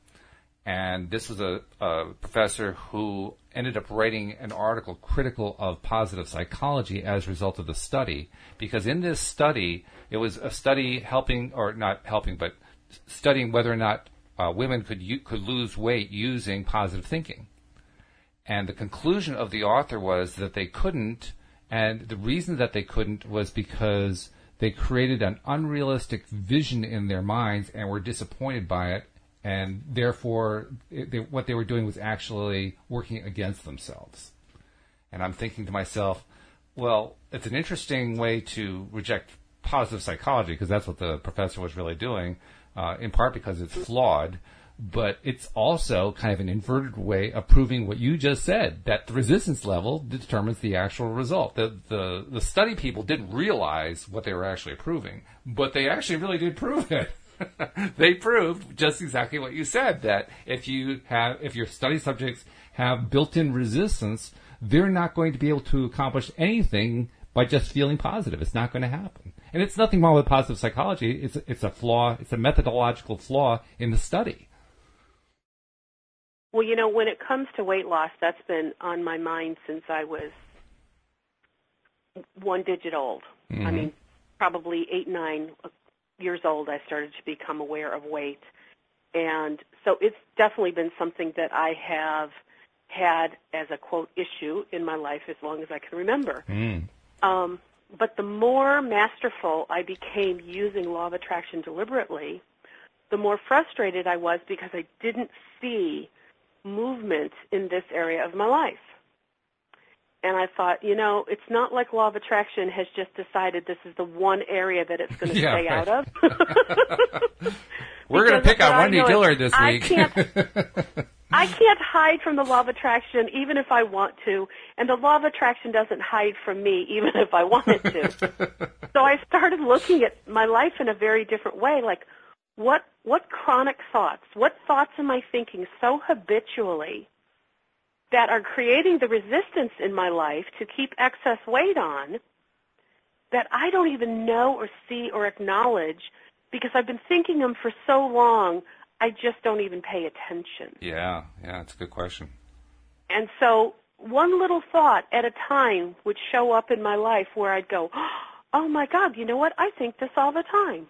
[SPEAKER 1] And this was a, a professor who ended up writing an article critical of positive psychology as a result of the study. Because in this study, it was a study helping, or not helping, but studying whether or not uh, women could could lose weight using positive thinking. And the conclusion of the author was that they couldn't, and the reason that they couldn't was because they created an unrealistic vision in their minds and were disappointed by it, and therefore it, they, what they were doing was actually working against themselves. And I'm thinking to myself, Well, it's an interesting way to reject positive psychology because that's what the professor was really doing, uh, in part because it's flawed. But it's also kind of an inverted way of proving what you just said that the resistance level determines the actual result. The, the, the study people didn't realize what they were actually proving, but they actually really did prove it. they proved just exactly what you said that if you have, if your study subjects have built-in resistance, they're not going to be able to accomplish anything by just feeling positive. It's not going to happen. And it's nothing wrong with positive psychology. It's, it's a flaw. It's a methodological flaw in the study.
[SPEAKER 2] Well, you know, when it comes to weight loss, that's been on my mind since I was one digit old. Mm-hmm. I mean, probably eight, nine years old, I started to become aware of weight. And so it's definitely been something that I have had as a quote issue in my life as long as I can remember. Mm. Um, but the more masterful I became using law of attraction deliberately, the more frustrated I was because I didn't see movement in this area of my life. And I thought, you know, it's not like law of attraction has just decided this is the one area that it's going to yeah, stay right. out
[SPEAKER 1] of. We're going to pick on Wendy Dillard this
[SPEAKER 2] I
[SPEAKER 1] week.
[SPEAKER 2] Can't, I can't hide from the law of attraction even if I want to, and the law of attraction doesn't hide from me even if I wanted to. so I started looking at my life in a very different way, like what what chronic thoughts, what thoughts am I thinking so habitually that are creating the resistance in my life to keep excess weight on that I don't even know or see or acknowledge because I've been thinking them for so long I just don't even pay attention.
[SPEAKER 1] Yeah, yeah, it's a good question.
[SPEAKER 2] And so one little thought at a time would show up in my life where I'd go, oh my God, you know what? I think this all the time.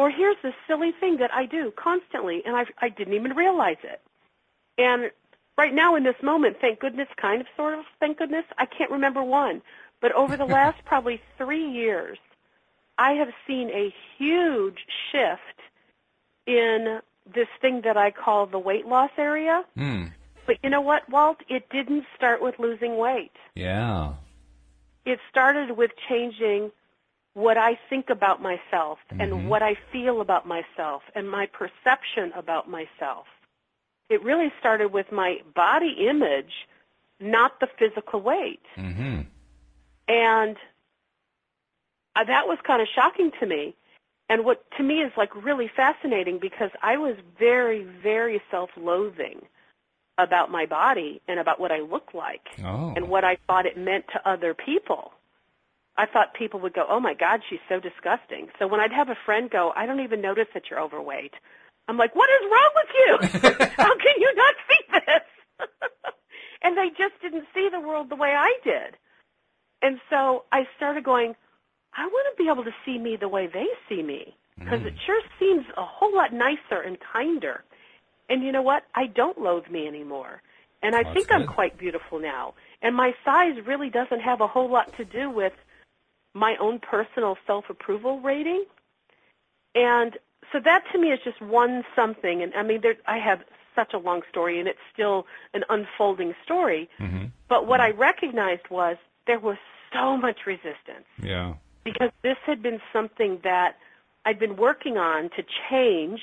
[SPEAKER 2] Or here's this silly thing that I do constantly, and I, I didn't even realize it. And right now in this moment, thank goodness, kind of, sort of, thank goodness, I can't remember one. But over the last probably three years, I have seen a huge shift in this thing that I call the weight loss area. Mm. But you know what, Walt? It didn't start with losing weight.
[SPEAKER 1] Yeah.
[SPEAKER 2] It started with changing what I think about myself mm-hmm. and what I feel about myself and my perception about myself. It really started with my body image, not the physical weight. Mm-hmm. And uh, that was kind of shocking to me and what to me is like really fascinating because I was very, very self-loathing about my body and about what I looked like oh. and what I thought it meant to other people. I thought people would go, "Oh my God, she's so disgusting." So when I'd have a friend go, "I don't even notice that you're overweight," I'm like, "What is wrong with you? How can you not see this?" and they just didn't see the world the way I did. And so I started going, I want to be able to see me the way they see me because mm. it sure seems a whole lot nicer and kinder. And you know what? I don't loathe me anymore. And I think good. I'm quite beautiful now. And my size really doesn't have a whole lot to do with my own personal self-approval rating. And so that to me is just one something. And I mean, there, I have such a long story and it's still an unfolding story. Mm-hmm. But what mm-hmm. I recognized was there was so much resistance.
[SPEAKER 1] Yeah
[SPEAKER 2] because this had been something that I'd been working on to change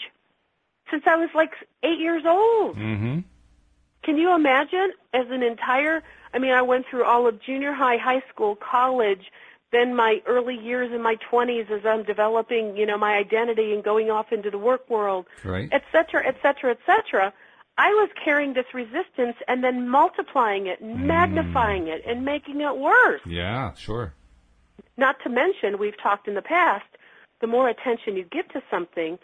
[SPEAKER 2] since I was like eight years old. Mm-hmm. Can you imagine as an entire, I mean, I went through all of junior high, high school, college, then my early years in my 20s as I'm developing, you know, my identity and going off into the work world,
[SPEAKER 1] right.
[SPEAKER 2] et cetera, et cetera, et cetera. I was carrying this resistance and then multiplying it, mm. magnifying it, and making it worse.
[SPEAKER 1] Yeah, sure.
[SPEAKER 2] Not to mention, we've talked in the past, the more attention you give to something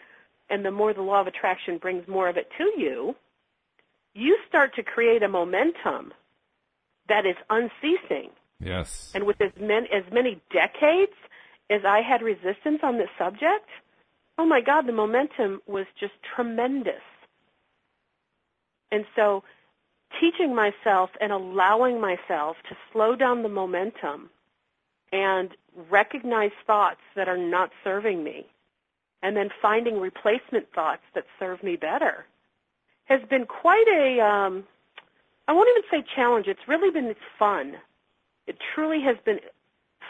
[SPEAKER 2] and the more the law of attraction brings more of it to you, you start to create a momentum that is unceasing.
[SPEAKER 1] Yes.
[SPEAKER 2] And with as many, as many decades as I had resistance on this subject, oh my God, the momentum was just tremendous. And so teaching myself and allowing myself to slow down the momentum and recognize thoughts that are not serving me and then finding replacement thoughts that serve me better has been quite a um, I won't even say challenge. It's really been fun it truly has been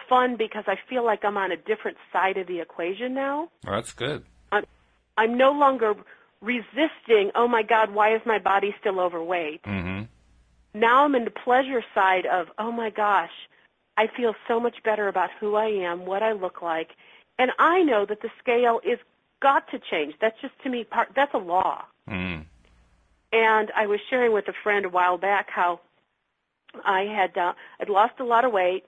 [SPEAKER 2] fun because I feel like I'm on a different side of the equation now.
[SPEAKER 1] Oh, that's good.
[SPEAKER 2] I'm, I'm no longer resisting, oh my God, why is my body still overweight?
[SPEAKER 1] Mm-hmm.
[SPEAKER 2] Now I'm in the pleasure side of, oh my gosh, I feel so much better about who I am, what I look like, and I know that the scale is got to change. That's just to me part. That's a law.
[SPEAKER 1] Mm.
[SPEAKER 2] And I was sharing with a friend a while back how I had uh, I'd lost a lot of weight,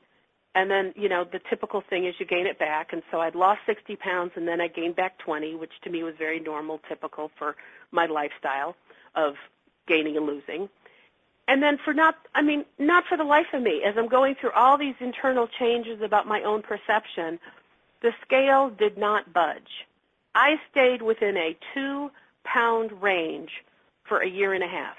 [SPEAKER 2] and then you know the typical thing is you gain it back, and so I'd lost 60 pounds, and then I gained back 20, which to me was very normal, typical for my lifestyle of gaining and losing. And then for not, I mean, not for the life of me, as I'm going through all these internal changes about my own perception, the scale did not budge. I stayed within a two pound range for a year and a half.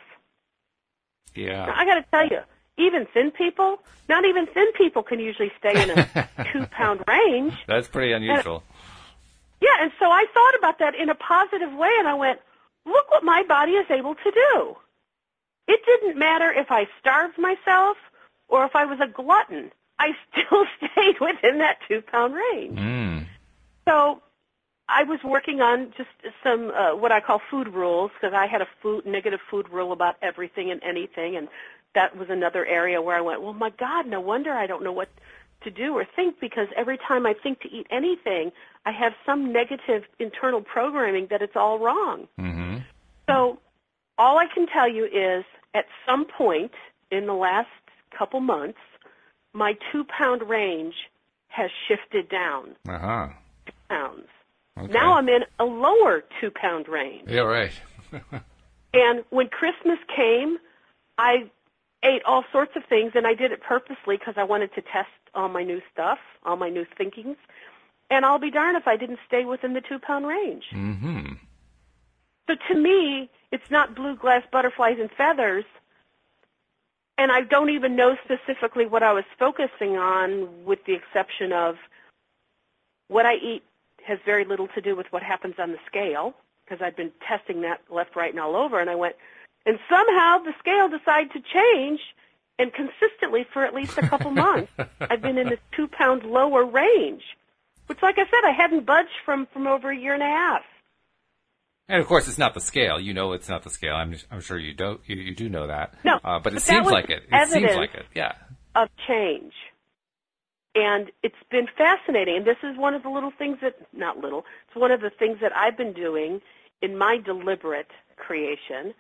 [SPEAKER 1] Yeah.
[SPEAKER 2] Now, I got to tell you, even thin people, not even thin people can usually stay in a two pound range.
[SPEAKER 1] That's pretty unusual.
[SPEAKER 2] Yeah, and so I thought about that in a positive way, and I went, look what my body is able to do. It didn't matter if I starved myself or if I was a glutton. I still stayed within that two pound range.
[SPEAKER 1] Mm.
[SPEAKER 2] So I was working on just some uh, what I call food rules because I had a food negative food rule about everything and anything, and that was another area where I went, well, my God, no wonder I don't know what to do or think because every time I think to eat anything, I have some negative internal programming that it's all wrong.
[SPEAKER 1] Mm-hmm.
[SPEAKER 2] So all I can tell you is at some point in the last couple months, my two pound range has shifted down
[SPEAKER 1] Uh huh.
[SPEAKER 2] pounds.
[SPEAKER 1] Okay.
[SPEAKER 2] Now I'm in a lower two pound range.
[SPEAKER 1] Yeah, right.
[SPEAKER 2] And when Christmas came, I ate all sorts of things, and I did it purposely because I wanted to test all my new stuff, all my new thinkings. And I'll be darned if I didn't stay within the two pound range.
[SPEAKER 1] mm-hmm.
[SPEAKER 2] So to me, it's not blue glass butterflies and feathers. And I don't even know specifically what I was focusing on, with the exception of what I eat has very little to do with what happens on the scale, because I'd been testing that left, right, and all over. And I went, and somehow the scale decided to change, and consistently for at least a couple months, I've been in this two pound lower range, which, like I said, I hadn't budged from from over a year and a half.
[SPEAKER 1] And of course, it's not the scale. You know, it's not the scale. I'm I'm sure you don't. You, you do know that.
[SPEAKER 2] No,
[SPEAKER 1] uh, but it
[SPEAKER 2] but
[SPEAKER 1] seems like it. It seems like it. Yeah.
[SPEAKER 2] of change. And it's been fascinating. And this is one of the little things that, not little, it's one of the things that I've been doing in my deliberate creation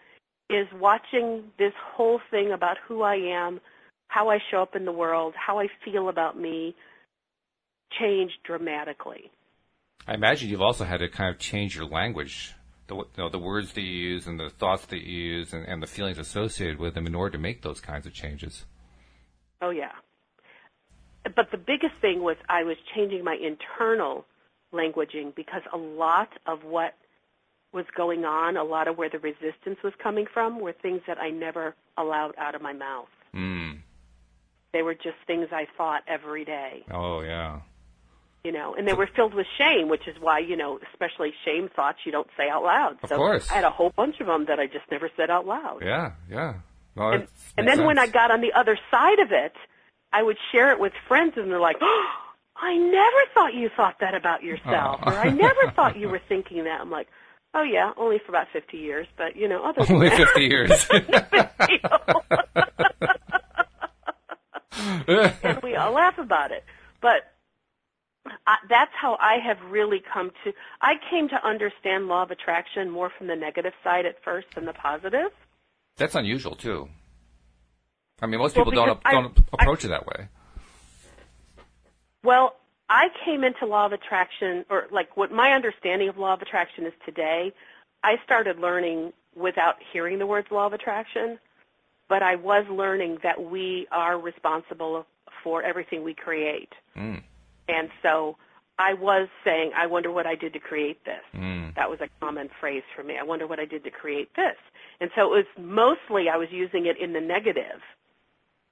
[SPEAKER 2] is watching this whole thing about who I am, how I show up in the world, how I feel about me change dramatically.
[SPEAKER 1] I imagine you've also had to kind of change your language, the you know, the words that you use and the thoughts that you use and, and the feelings associated with them in order to make those kinds of changes.
[SPEAKER 2] Oh yeah. But the biggest thing was I was changing my internal languaging because a lot of what was going on, a lot of where the resistance was coming from were things that I never allowed out of my mouth.
[SPEAKER 1] Mm.
[SPEAKER 2] They were just things I thought every day,
[SPEAKER 1] Oh yeah.
[SPEAKER 2] you know, and they were filled with shame, which is why, you know, especially shame thoughts you don't say out loud.
[SPEAKER 1] Of
[SPEAKER 2] so
[SPEAKER 1] course.
[SPEAKER 2] I had a whole bunch of them that I just never said out loud.
[SPEAKER 1] Yeah. Yeah. Well,
[SPEAKER 2] and, and then when I got on the other side of it, I would share it with friends, and they're like, oh, "I never thought you thought that about yourself,"
[SPEAKER 1] Aw.
[SPEAKER 2] or "I never thought you were thinking that." I'm like, "Oh yeah, only for about 50 years, but you know, other than
[SPEAKER 1] only
[SPEAKER 2] that,
[SPEAKER 1] fifty years.
[SPEAKER 2] and we all laugh about it. But I, that's how I have really come to. I came to understand law of attraction more from the negative side at first than the positive.
[SPEAKER 1] That's unusual too. I mean, most
[SPEAKER 2] Well,
[SPEAKER 1] people don't
[SPEAKER 2] I-
[SPEAKER 1] don't approach it that way.
[SPEAKER 2] Well, I came into law of attraction, or like what my understanding of law of attraction is today. I started learning without hearing the words law of attraction, but I was learning that we are responsible for everything we create.
[SPEAKER 1] Mm.
[SPEAKER 2] And so I was saying, I wonder what I did to create this.
[SPEAKER 1] Mm.
[SPEAKER 2] That was a common phrase for me. I wonder what I did to create this. And so it was mostly I was using it in the negative.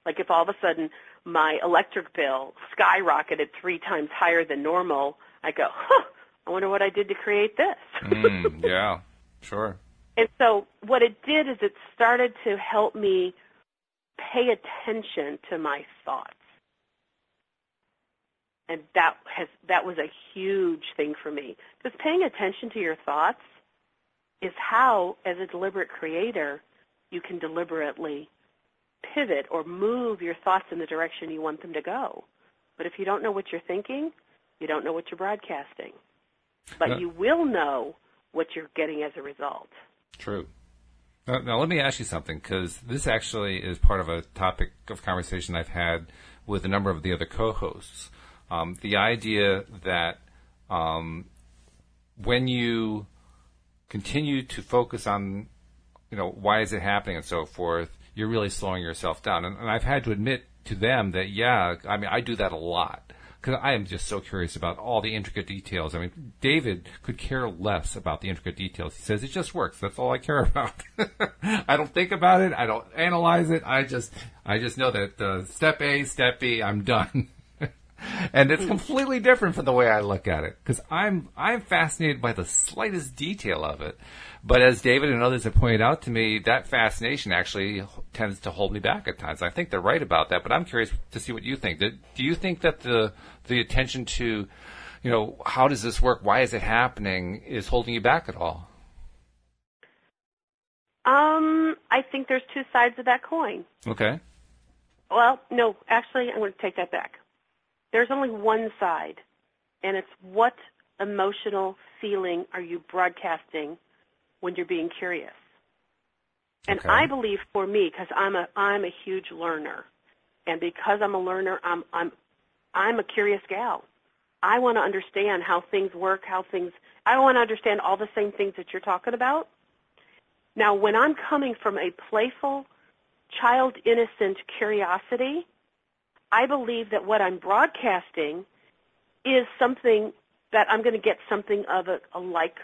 [SPEAKER 2] Like if all of a sudden my electric bill skyrocketed three times higher than normal, I go, huh, I wonder what I did to create this.
[SPEAKER 1] Mm. Yeah. Sure.
[SPEAKER 2] And so what it did is it started to help me pay attention to my thoughts. and that has that was a huge thing for me because paying attention to your thoughts is how as a deliberate creator you can deliberately pivot or move your thoughts in the direction you want them to go. But if you don't know what you're thinking you don't know what you're broadcasting. But uh, you will know what you're getting as a result.
[SPEAKER 1] True. Now, now let me ask you something because this actually is part of a topic of conversation i've had with a number of the other co-hosts. Um, the idea that um, when you continue to focus on, you know, why is it happening and so forth, you're really slowing yourself down. And, and I've had to admit to them that, yeah, I mean, I do that a lot because I am just so curious about all the intricate details. I mean, David could care less about the intricate details. He says it just works. That's all I care about. I don't think about it. I don't analyze it. I just, I just know that uh, step A, step B, I'm done. and it's completely different from the way I look at it because I'm I'm fascinated by the slightest detail of it. But as David and others have pointed out to me, that fascination actually tends to hold me back at times. I think they're right about that, but I'm curious to see what you think. Do, do you think that the the attention to, you know, how does this work? Why is it happening? Is holding you back at all?
[SPEAKER 2] Um, I think there's two sides of that coin.
[SPEAKER 1] Okay.
[SPEAKER 2] Well, no, actually, I'm going to take that back there's only one side, and it's what emotional feeling are you broadcasting when you're being curious. And
[SPEAKER 1] okay.
[SPEAKER 2] I believe for me, because I'm a I'm a huge learner, and because I'm a learner, I'm I'm I'm a curious gal. I want to understand how things work, how things. I want to understand all the same things that you're talking about. Now, when I'm coming from a playful, child innocent curiosity, I believe that what I'm broadcasting is something that I'm going to get something of a, a like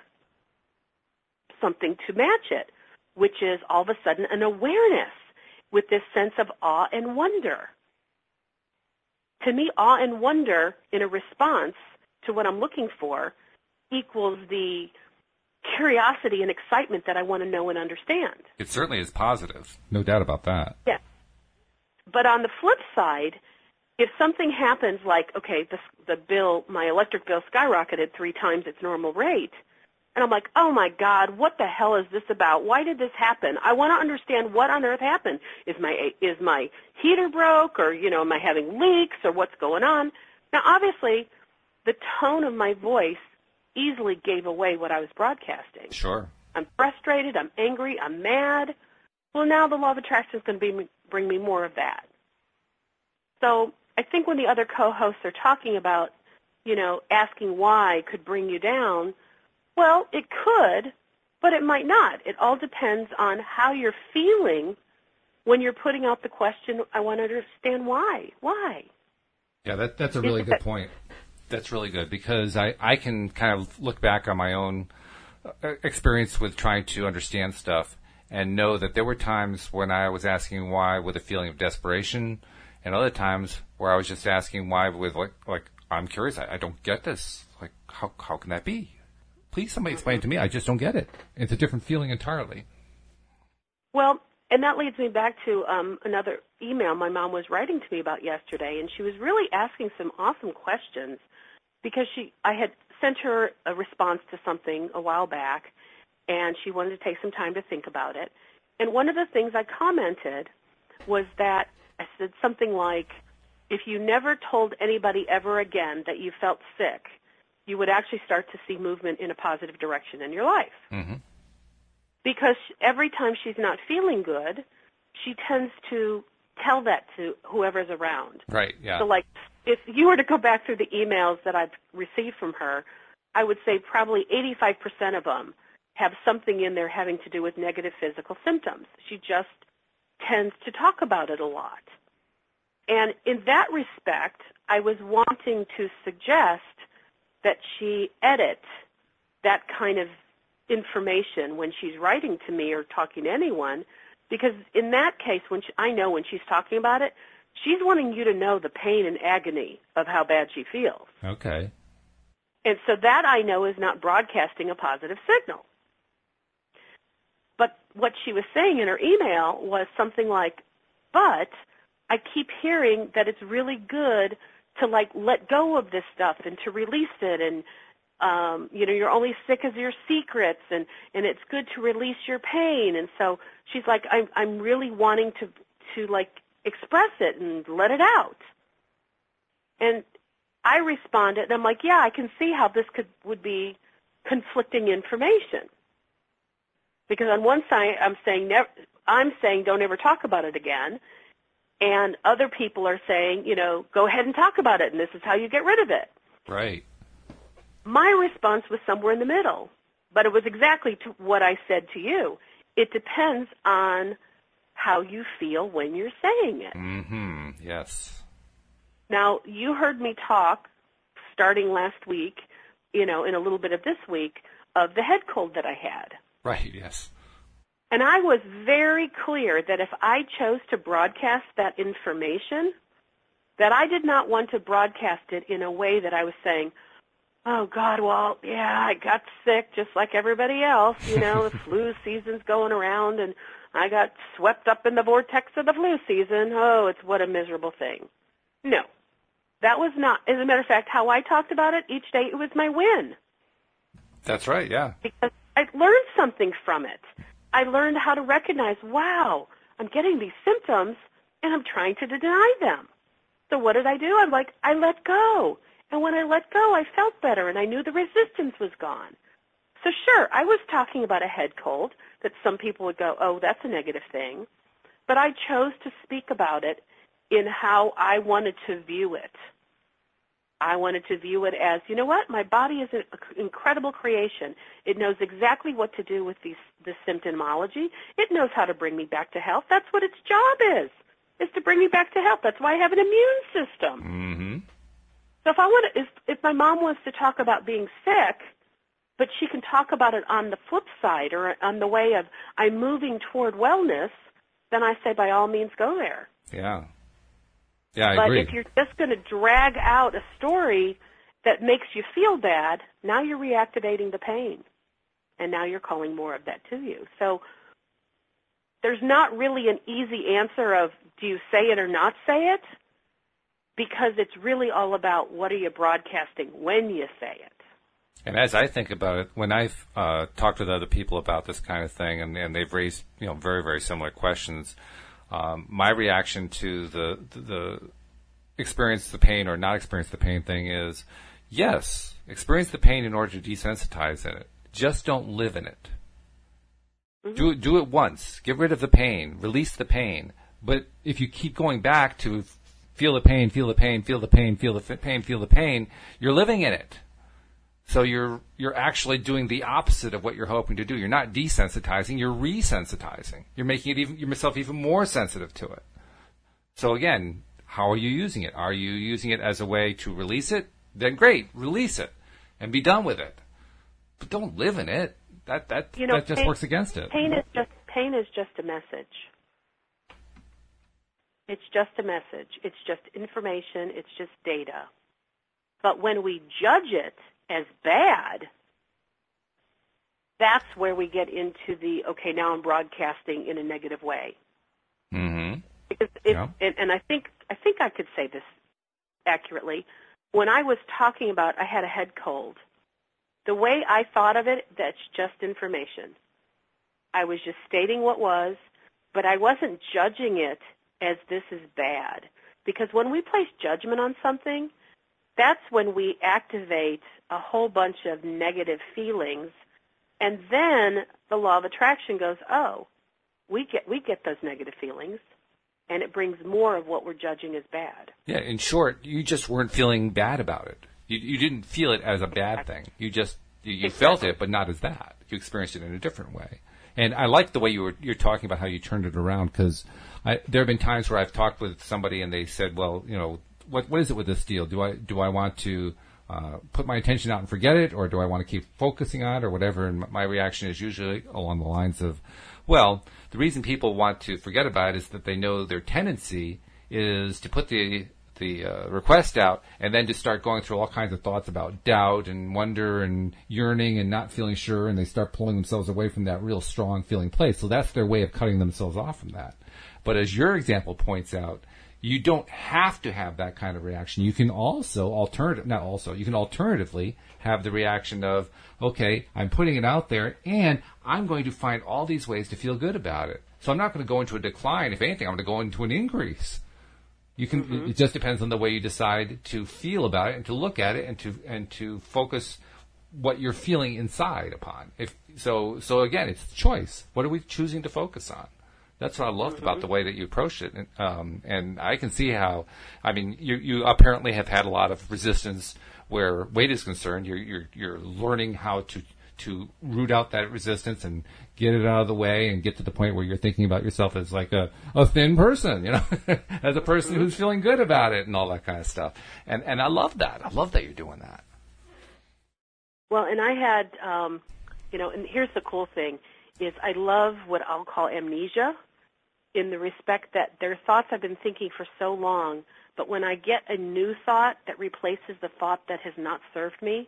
[SPEAKER 2] something to match it, which is all of a sudden an awareness with this sense of awe and wonder. To me, awe and wonder in a response to what I'm looking for equals the curiosity and excitement that I want to know and understand.
[SPEAKER 1] It certainly is positive. No doubt about that.
[SPEAKER 2] Yeah. But on the flip side, if something happens like, okay, the, the bill, my electric bill skyrocketed three times its normal rate, and I'm like, oh my God, what the hell is this about? Why did this happen? I want to understand what on earth happened. Is my is my heater broke, or you know, am I having leaks, or what's going on? Now, obviously, the tone of my voice easily gave away what I was broadcasting.
[SPEAKER 1] Sure.
[SPEAKER 2] I'm frustrated. I'm angry. I'm mad. Well, now the law of attraction is going to be, bring me more of that. So I think when the other co-hosts are talking about, you know, asking why could bring you down, well, it could, but it might not. It all depends on how you're feeling when you're putting out the question, I want to understand why. Why?
[SPEAKER 1] Yeah, that, that's a really good point. That's really good because I, I can kind of look back on my own uh, experience with trying to understand stuff and know that there were times when I was asking why with a feeling of desperation and other times where I was just asking why with like like I'm curious. I, I don't get this. Like how how can that be? Please somebody explain it to me. I just don't get it. It's a different feeling entirely.
[SPEAKER 2] Well, and that leads me back to um, another email my mom was writing to me about yesterday, and she was really asking some awesome questions because she I had sent her a response to something a while back, and she wanted to take some time to think about it. And one of the things I commented was that I said something like, if you never told anybody ever again that you felt sick, you would actually start to see movement in a positive direction in your life.
[SPEAKER 1] Mm-hmm.
[SPEAKER 2] Because every time she's not feeling good, she tends to tell that to whoever's around.
[SPEAKER 1] Right, yeah.
[SPEAKER 2] So, like, if you were to go back through the emails that I've received from her, I would say probably 85% of them have something in there having to do with negative physical symptoms. She just tends to talk about it a lot. And in that respect, I was wanting to suggest that she edit that kind of information when she's writing to me or talking to anyone, because in that case, when she, I know when she's talking about it, she's wanting you to know the pain and agony of how bad she feels.
[SPEAKER 1] Okay.
[SPEAKER 2] And so that I know is not broadcasting a positive signal. What she was saying in her email was something like, but I keep hearing that it's really good to like let go of this stuff and to release it and um you know you're only sick as your secrets and and it's good to release your pain. And so she's like i'm i'm really wanting to to like express it and let it out. And i responded and i'm like yeah i can see how this could would be conflicting information because on one side i'm saying never i'm saying don't ever talk about it again and other people are saying you know go ahead and talk about it and this is how you get rid of it
[SPEAKER 1] Right.
[SPEAKER 2] my response was somewhere in the middle, but it was exactly to what I said to you. It depends on how you feel when you're saying it.
[SPEAKER 1] Mm-hmm. Yes.
[SPEAKER 2] Now, you heard me talk starting last week, you know, in a little bit of this week, of the head cold that I had.
[SPEAKER 1] Right. Yes.
[SPEAKER 2] And I was very clear that if I chose to broadcast that information, that I did not want to broadcast it in a way that I was saying, oh God, well, yeah, I got sick just like everybody else. You know, the flu season's going around and I got swept up in the vortex of the flu season. Oh, it's what a miserable thing. No. That was not, as a matter of fact, how I talked about it each day. It was my win
[SPEAKER 1] That's right. Yeah.
[SPEAKER 2] because I learned something from it. I learned how to recognize, wow, I'm getting these symptoms and I'm trying to deny them. So what did I do? I'm like, I let go. And when I let go, I felt better and I knew the resistance was gone. So sure, I was talking about a head cold that some people would go, oh, that's a negative thing. But I chose to speak about it in how I wanted to view it. I wanted to view it as, you know what, my body is an incredible creation. It knows exactly what to do with these, the symptomology. It knows how to bring me back to health. That's what its job is, is to bring me back to health. That's why I have an immune system.
[SPEAKER 1] Mm-hmm.
[SPEAKER 2] So if I want to, if, if my mom wants to talk about being sick, but she can talk about it on the flip side or on the way of I'm moving toward wellness, then I say by all means go there.
[SPEAKER 1] Yeah. Yeah, I
[SPEAKER 2] but
[SPEAKER 1] agree.
[SPEAKER 2] if you're just going to drag out a story that makes you feel bad, now you're reactivating the pain. And now you're calling more of that to you. So there's not really an easy answer of do you say it or not say it? Because it's really all about what are you broadcasting when you say it.
[SPEAKER 1] And as I think about it, when I've uh, talked with other people about this kind of thing, and, and they've raised you know very very similar questions, um, my reaction to the, the experience the pain or not experience the pain thing is, yes, experience the pain in order to desensitize in it. Just don't live in it. Do it do it once. Get rid of the pain. Release the pain. But if you keep going back to feel the pain, feel the pain, feel the pain, feel the f- pain, feel the pain, you're living in it. So you're you're actually doing the opposite of what you're hoping to do. You're not desensitizing, you're resensitizing. You're making it even yourself even more sensitive to it. So again, how are you using it? Are you using it as a way to release it? Then great, release it and be done with it. But don't live in it. That that
[SPEAKER 2] You know,
[SPEAKER 1] that just
[SPEAKER 2] pain-
[SPEAKER 1] works against it.
[SPEAKER 2] Pain is just pain is just a message. It's just a message. It's just information. It's just data. But when we judge it as bad, that's where we get into the okay. Now I'm broadcasting in a negative way.
[SPEAKER 1] Mm-hmm.
[SPEAKER 2] Because if,
[SPEAKER 1] Yeah.
[SPEAKER 2] and, and I think I think I could say this accurately. When I was talking about I had a head cold, the way I thought of it, that's just information. I was just stating what was, but I wasn't judging it as this is bad. Because when we place judgment on something, that's when we activate a whole bunch of negative feelings, and then the law of attraction goes, oh, we get we get those negative feelings, and it brings more of what we're judging as bad.
[SPEAKER 1] Yeah, in short, you just weren't feeling bad about it. You, you didn't feel it as a bad thing. You just you, you felt it, but not as that. You experienced it in a different way. And I like the way you were you're talking about how you turned it around because there have been times where I've talked with somebody and they said, "Well, you know, what what is it with this deal? Do I do I want to uh, put my attention out and forget it, or do I want to keep focusing on it, or whatever?" And my reaction is usually along the lines of, "Well, the reason people want to forget about it is that they know their tendency is to put the the uh, request out and then to start going through all kinds of thoughts about doubt and wonder and yearning and not feeling sure and they start pulling themselves away from that real strong feeling place so that's their way of cutting themselves off from that but as your example points out you don't have to have that kind of reaction. You can also alternative, not also, you can alternatively have the reaction of, okay, I'm putting it out there and I'm going to find all these ways to feel good about it. So I'm not going to go into a decline. If anything, I'm going to go into an increase. You can, mm-hmm. it just depends on the way you decide to feel about it and to look at it and to, and to focus what you're feeling inside upon. If, so, so again, it's choice. What are we choosing to focus on? That's what I loved mm-hmm. about the way that you approached it, and, um, and I can see how. I mean, you you apparently have had a lot of resistance where weight is concerned. You're you're you're learning how to to root out that resistance and get it out of the way and get to the point where you're thinking about yourself as like a, a thin person, you know, as a person who's feeling good about it and all that kind of stuff. And and I love that. I love that you're doing that.
[SPEAKER 2] Well, and I had, um, you know, and here's the cool thing is I love what I'll call amnesia in the respect that there are thoughts I've been thinking for so long, but when I get a new thought that replaces the thought that has not served me,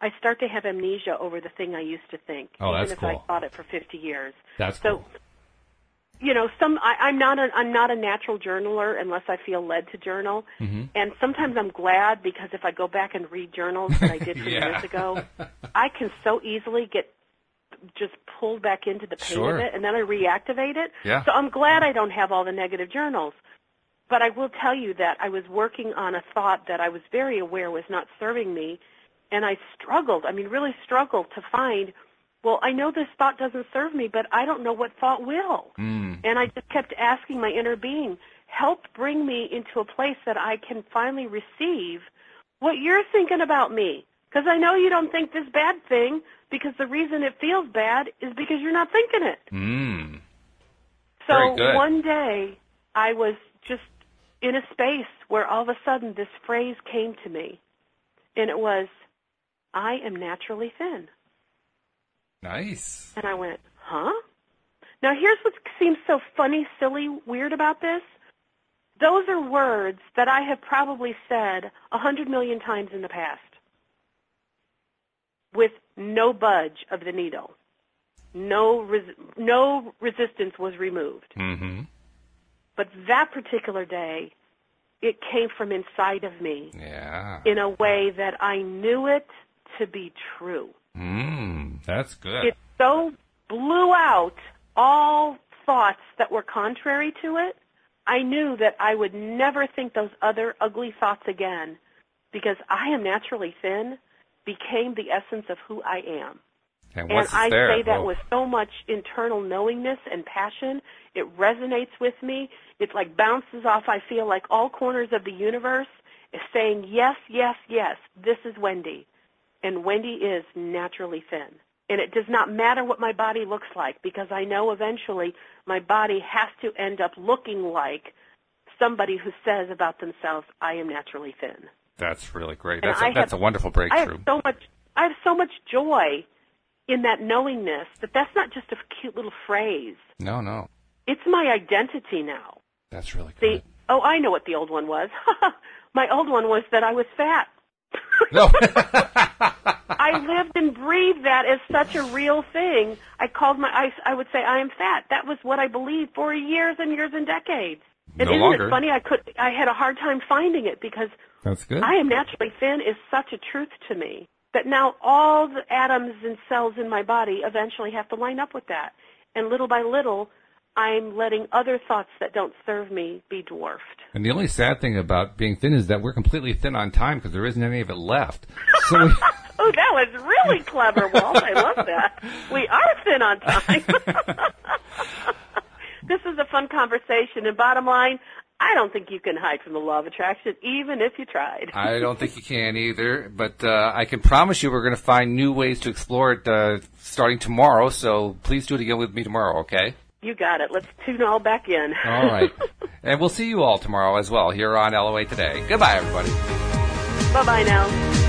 [SPEAKER 2] I start to have amnesia over the thing I used to think,
[SPEAKER 1] oh,
[SPEAKER 2] even
[SPEAKER 1] that's
[SPEAKER 2] if
[SPEAKER 1] cool.
[SPEAKER 2] I thought it for 50 years.
[SPEAKER 1] That's
[SPEAKER 2] so,
[SPEAKER 1] cool.
[SPEAKER 2] You know, some I, I'm not a I'm not a natural journaler unless I feel led to journal,
[SPEAKER 1] mm-hmm.
[SPEAKER 2] and sometimes I'm glad because if I go back and read journals that I did
[SPEAKER 1] yeah.
[SPEAKER 2] years ago, I can so easily get just pulled back into the pain
[SPEAKER 1] sure.
[SPEAKER 2] of it, and then I reactivate it.
[SPEAKER 1] Yeah.
[SPEAKER 2] So I'm glad I don't have all the negative journals. But I will tell you that I was working on a thought that I was very aware was not serving me, and I struggled. I mean, really struggled to find. Well, I know this thought doesn't serve me, but I don't know what thought will.
[SPEAKER 1] Mm.
[SPEAKER 2] And I just kept asking my inner being, help bring me into a place that I can finally receive what you're thinking about me. Because I know you don't think this bad thing, because the reason it feels bad is because you're not thinking it.
[SPEAKER 1] Mm.
[SPEAKER 2] So one day I was just in a space where all of a sudden this phrase came to me, and it was, I am naturally thin.
[SPEAKER 1] Nice.
[SPEAKER 2] And I went, huh? Now here's what seems so funny, silly, weird about this. Those are words that I have probably said a hundred million times in the past with no budge of the needle. No, res- no resistance was removed.
[SPEAKER 1] Mm-hmm.
[SPEAKER 2] But that particular day, it came from inside of me
[SPEAKER 1] yeah.
[SPEAKER 2] in a way that I knew it to be true.
[SPEAKER 1] Mm, that's good.
[SPEAKER 2] It so blew out all thoughts that were contrary to it. I knew that I would never think those other ugly thoughts again because I am naturally thin became the essence of who I am.
[SPEAKER 1] And,
[SPEAKER 2] and I
[SPEAKER 1] there?
[SPEAKER 2] say that
[SPEAKER 1] Whoa.
[SPEAKER 2] with so much internal knowingness and passion. It resonates with me. It like bounces off, I feel like all corners of the universe is saying, yes, yes, yes, this is Wendy. And Wendy is naturally thin. And it does not matter what my body looks like because I know eventually my body has to end up looking like somebody who says about themselves, I am naturally thin.
[SPEAKER 1] That's really great.
[SPEAKER 2] And
[SPEAKER 1] That's a,
[SPEAKER 2] I
[SPEAKER 1] that's
[SPEAKER 2] have,
[SPEAKER 1] a wonderful breakthrough.
[SPEAKER 2] I have so much. I have so much joy in that knowingness that that's not just a cute little phrase.
[SPEAKER 1] No, no.
[SPEAKER 2] It's my identity now.
[SPEAKER 1] That's really
[SPEAKER 2] The
[SPEAKER 1] good.
[SPEAKER 2] oh, I know what the old one was. my old one was that I was fat.
[SPEAKER 1] No.
[SPEAKER 2] I lived and breathed that as such a real thing. I called my I, I would say I am fat. That was what I believed for years and years and decades. And
[SPEAKER 1] No
[SPEAKER 2] isn't
[SPEAKER 1] longer.
[SPEAKER 2] it funny? I could I had a hard time finding it because
[SPEAKER 1] That's good.
[SPEAKER 2] I am naturally thin is such a truth to me that now all the atoms and cells in my body eventually have to line up with that. And little by little, I'm letting other thoughts that don't serve me be dwarfed.
[SPEAKER 1] And the only sad thing about being thin is that we're completely thin on time because there isn't any of it left. So we,
[SPEAKER 2] Oh, that was really clever, Walt. I love that. We are thin on time. this is a fun conversation, and bottom line, I don't think you can hide from the law of attraction, even if you tried.
[SPEAKER 1] I don't think you can either, but uh, I can promise you we're going to find new ways to explore it uh, starting tomorrow. So please do it again with me tomorrow, okay?
[SPEAKER 2] You got it. Let's tune all back in.
[SPEAKER 1] All right. and we'll see you all tomorrow as well here on LOA Today. Goodbye, everybody.
[SPEAKER 2] bye bye now.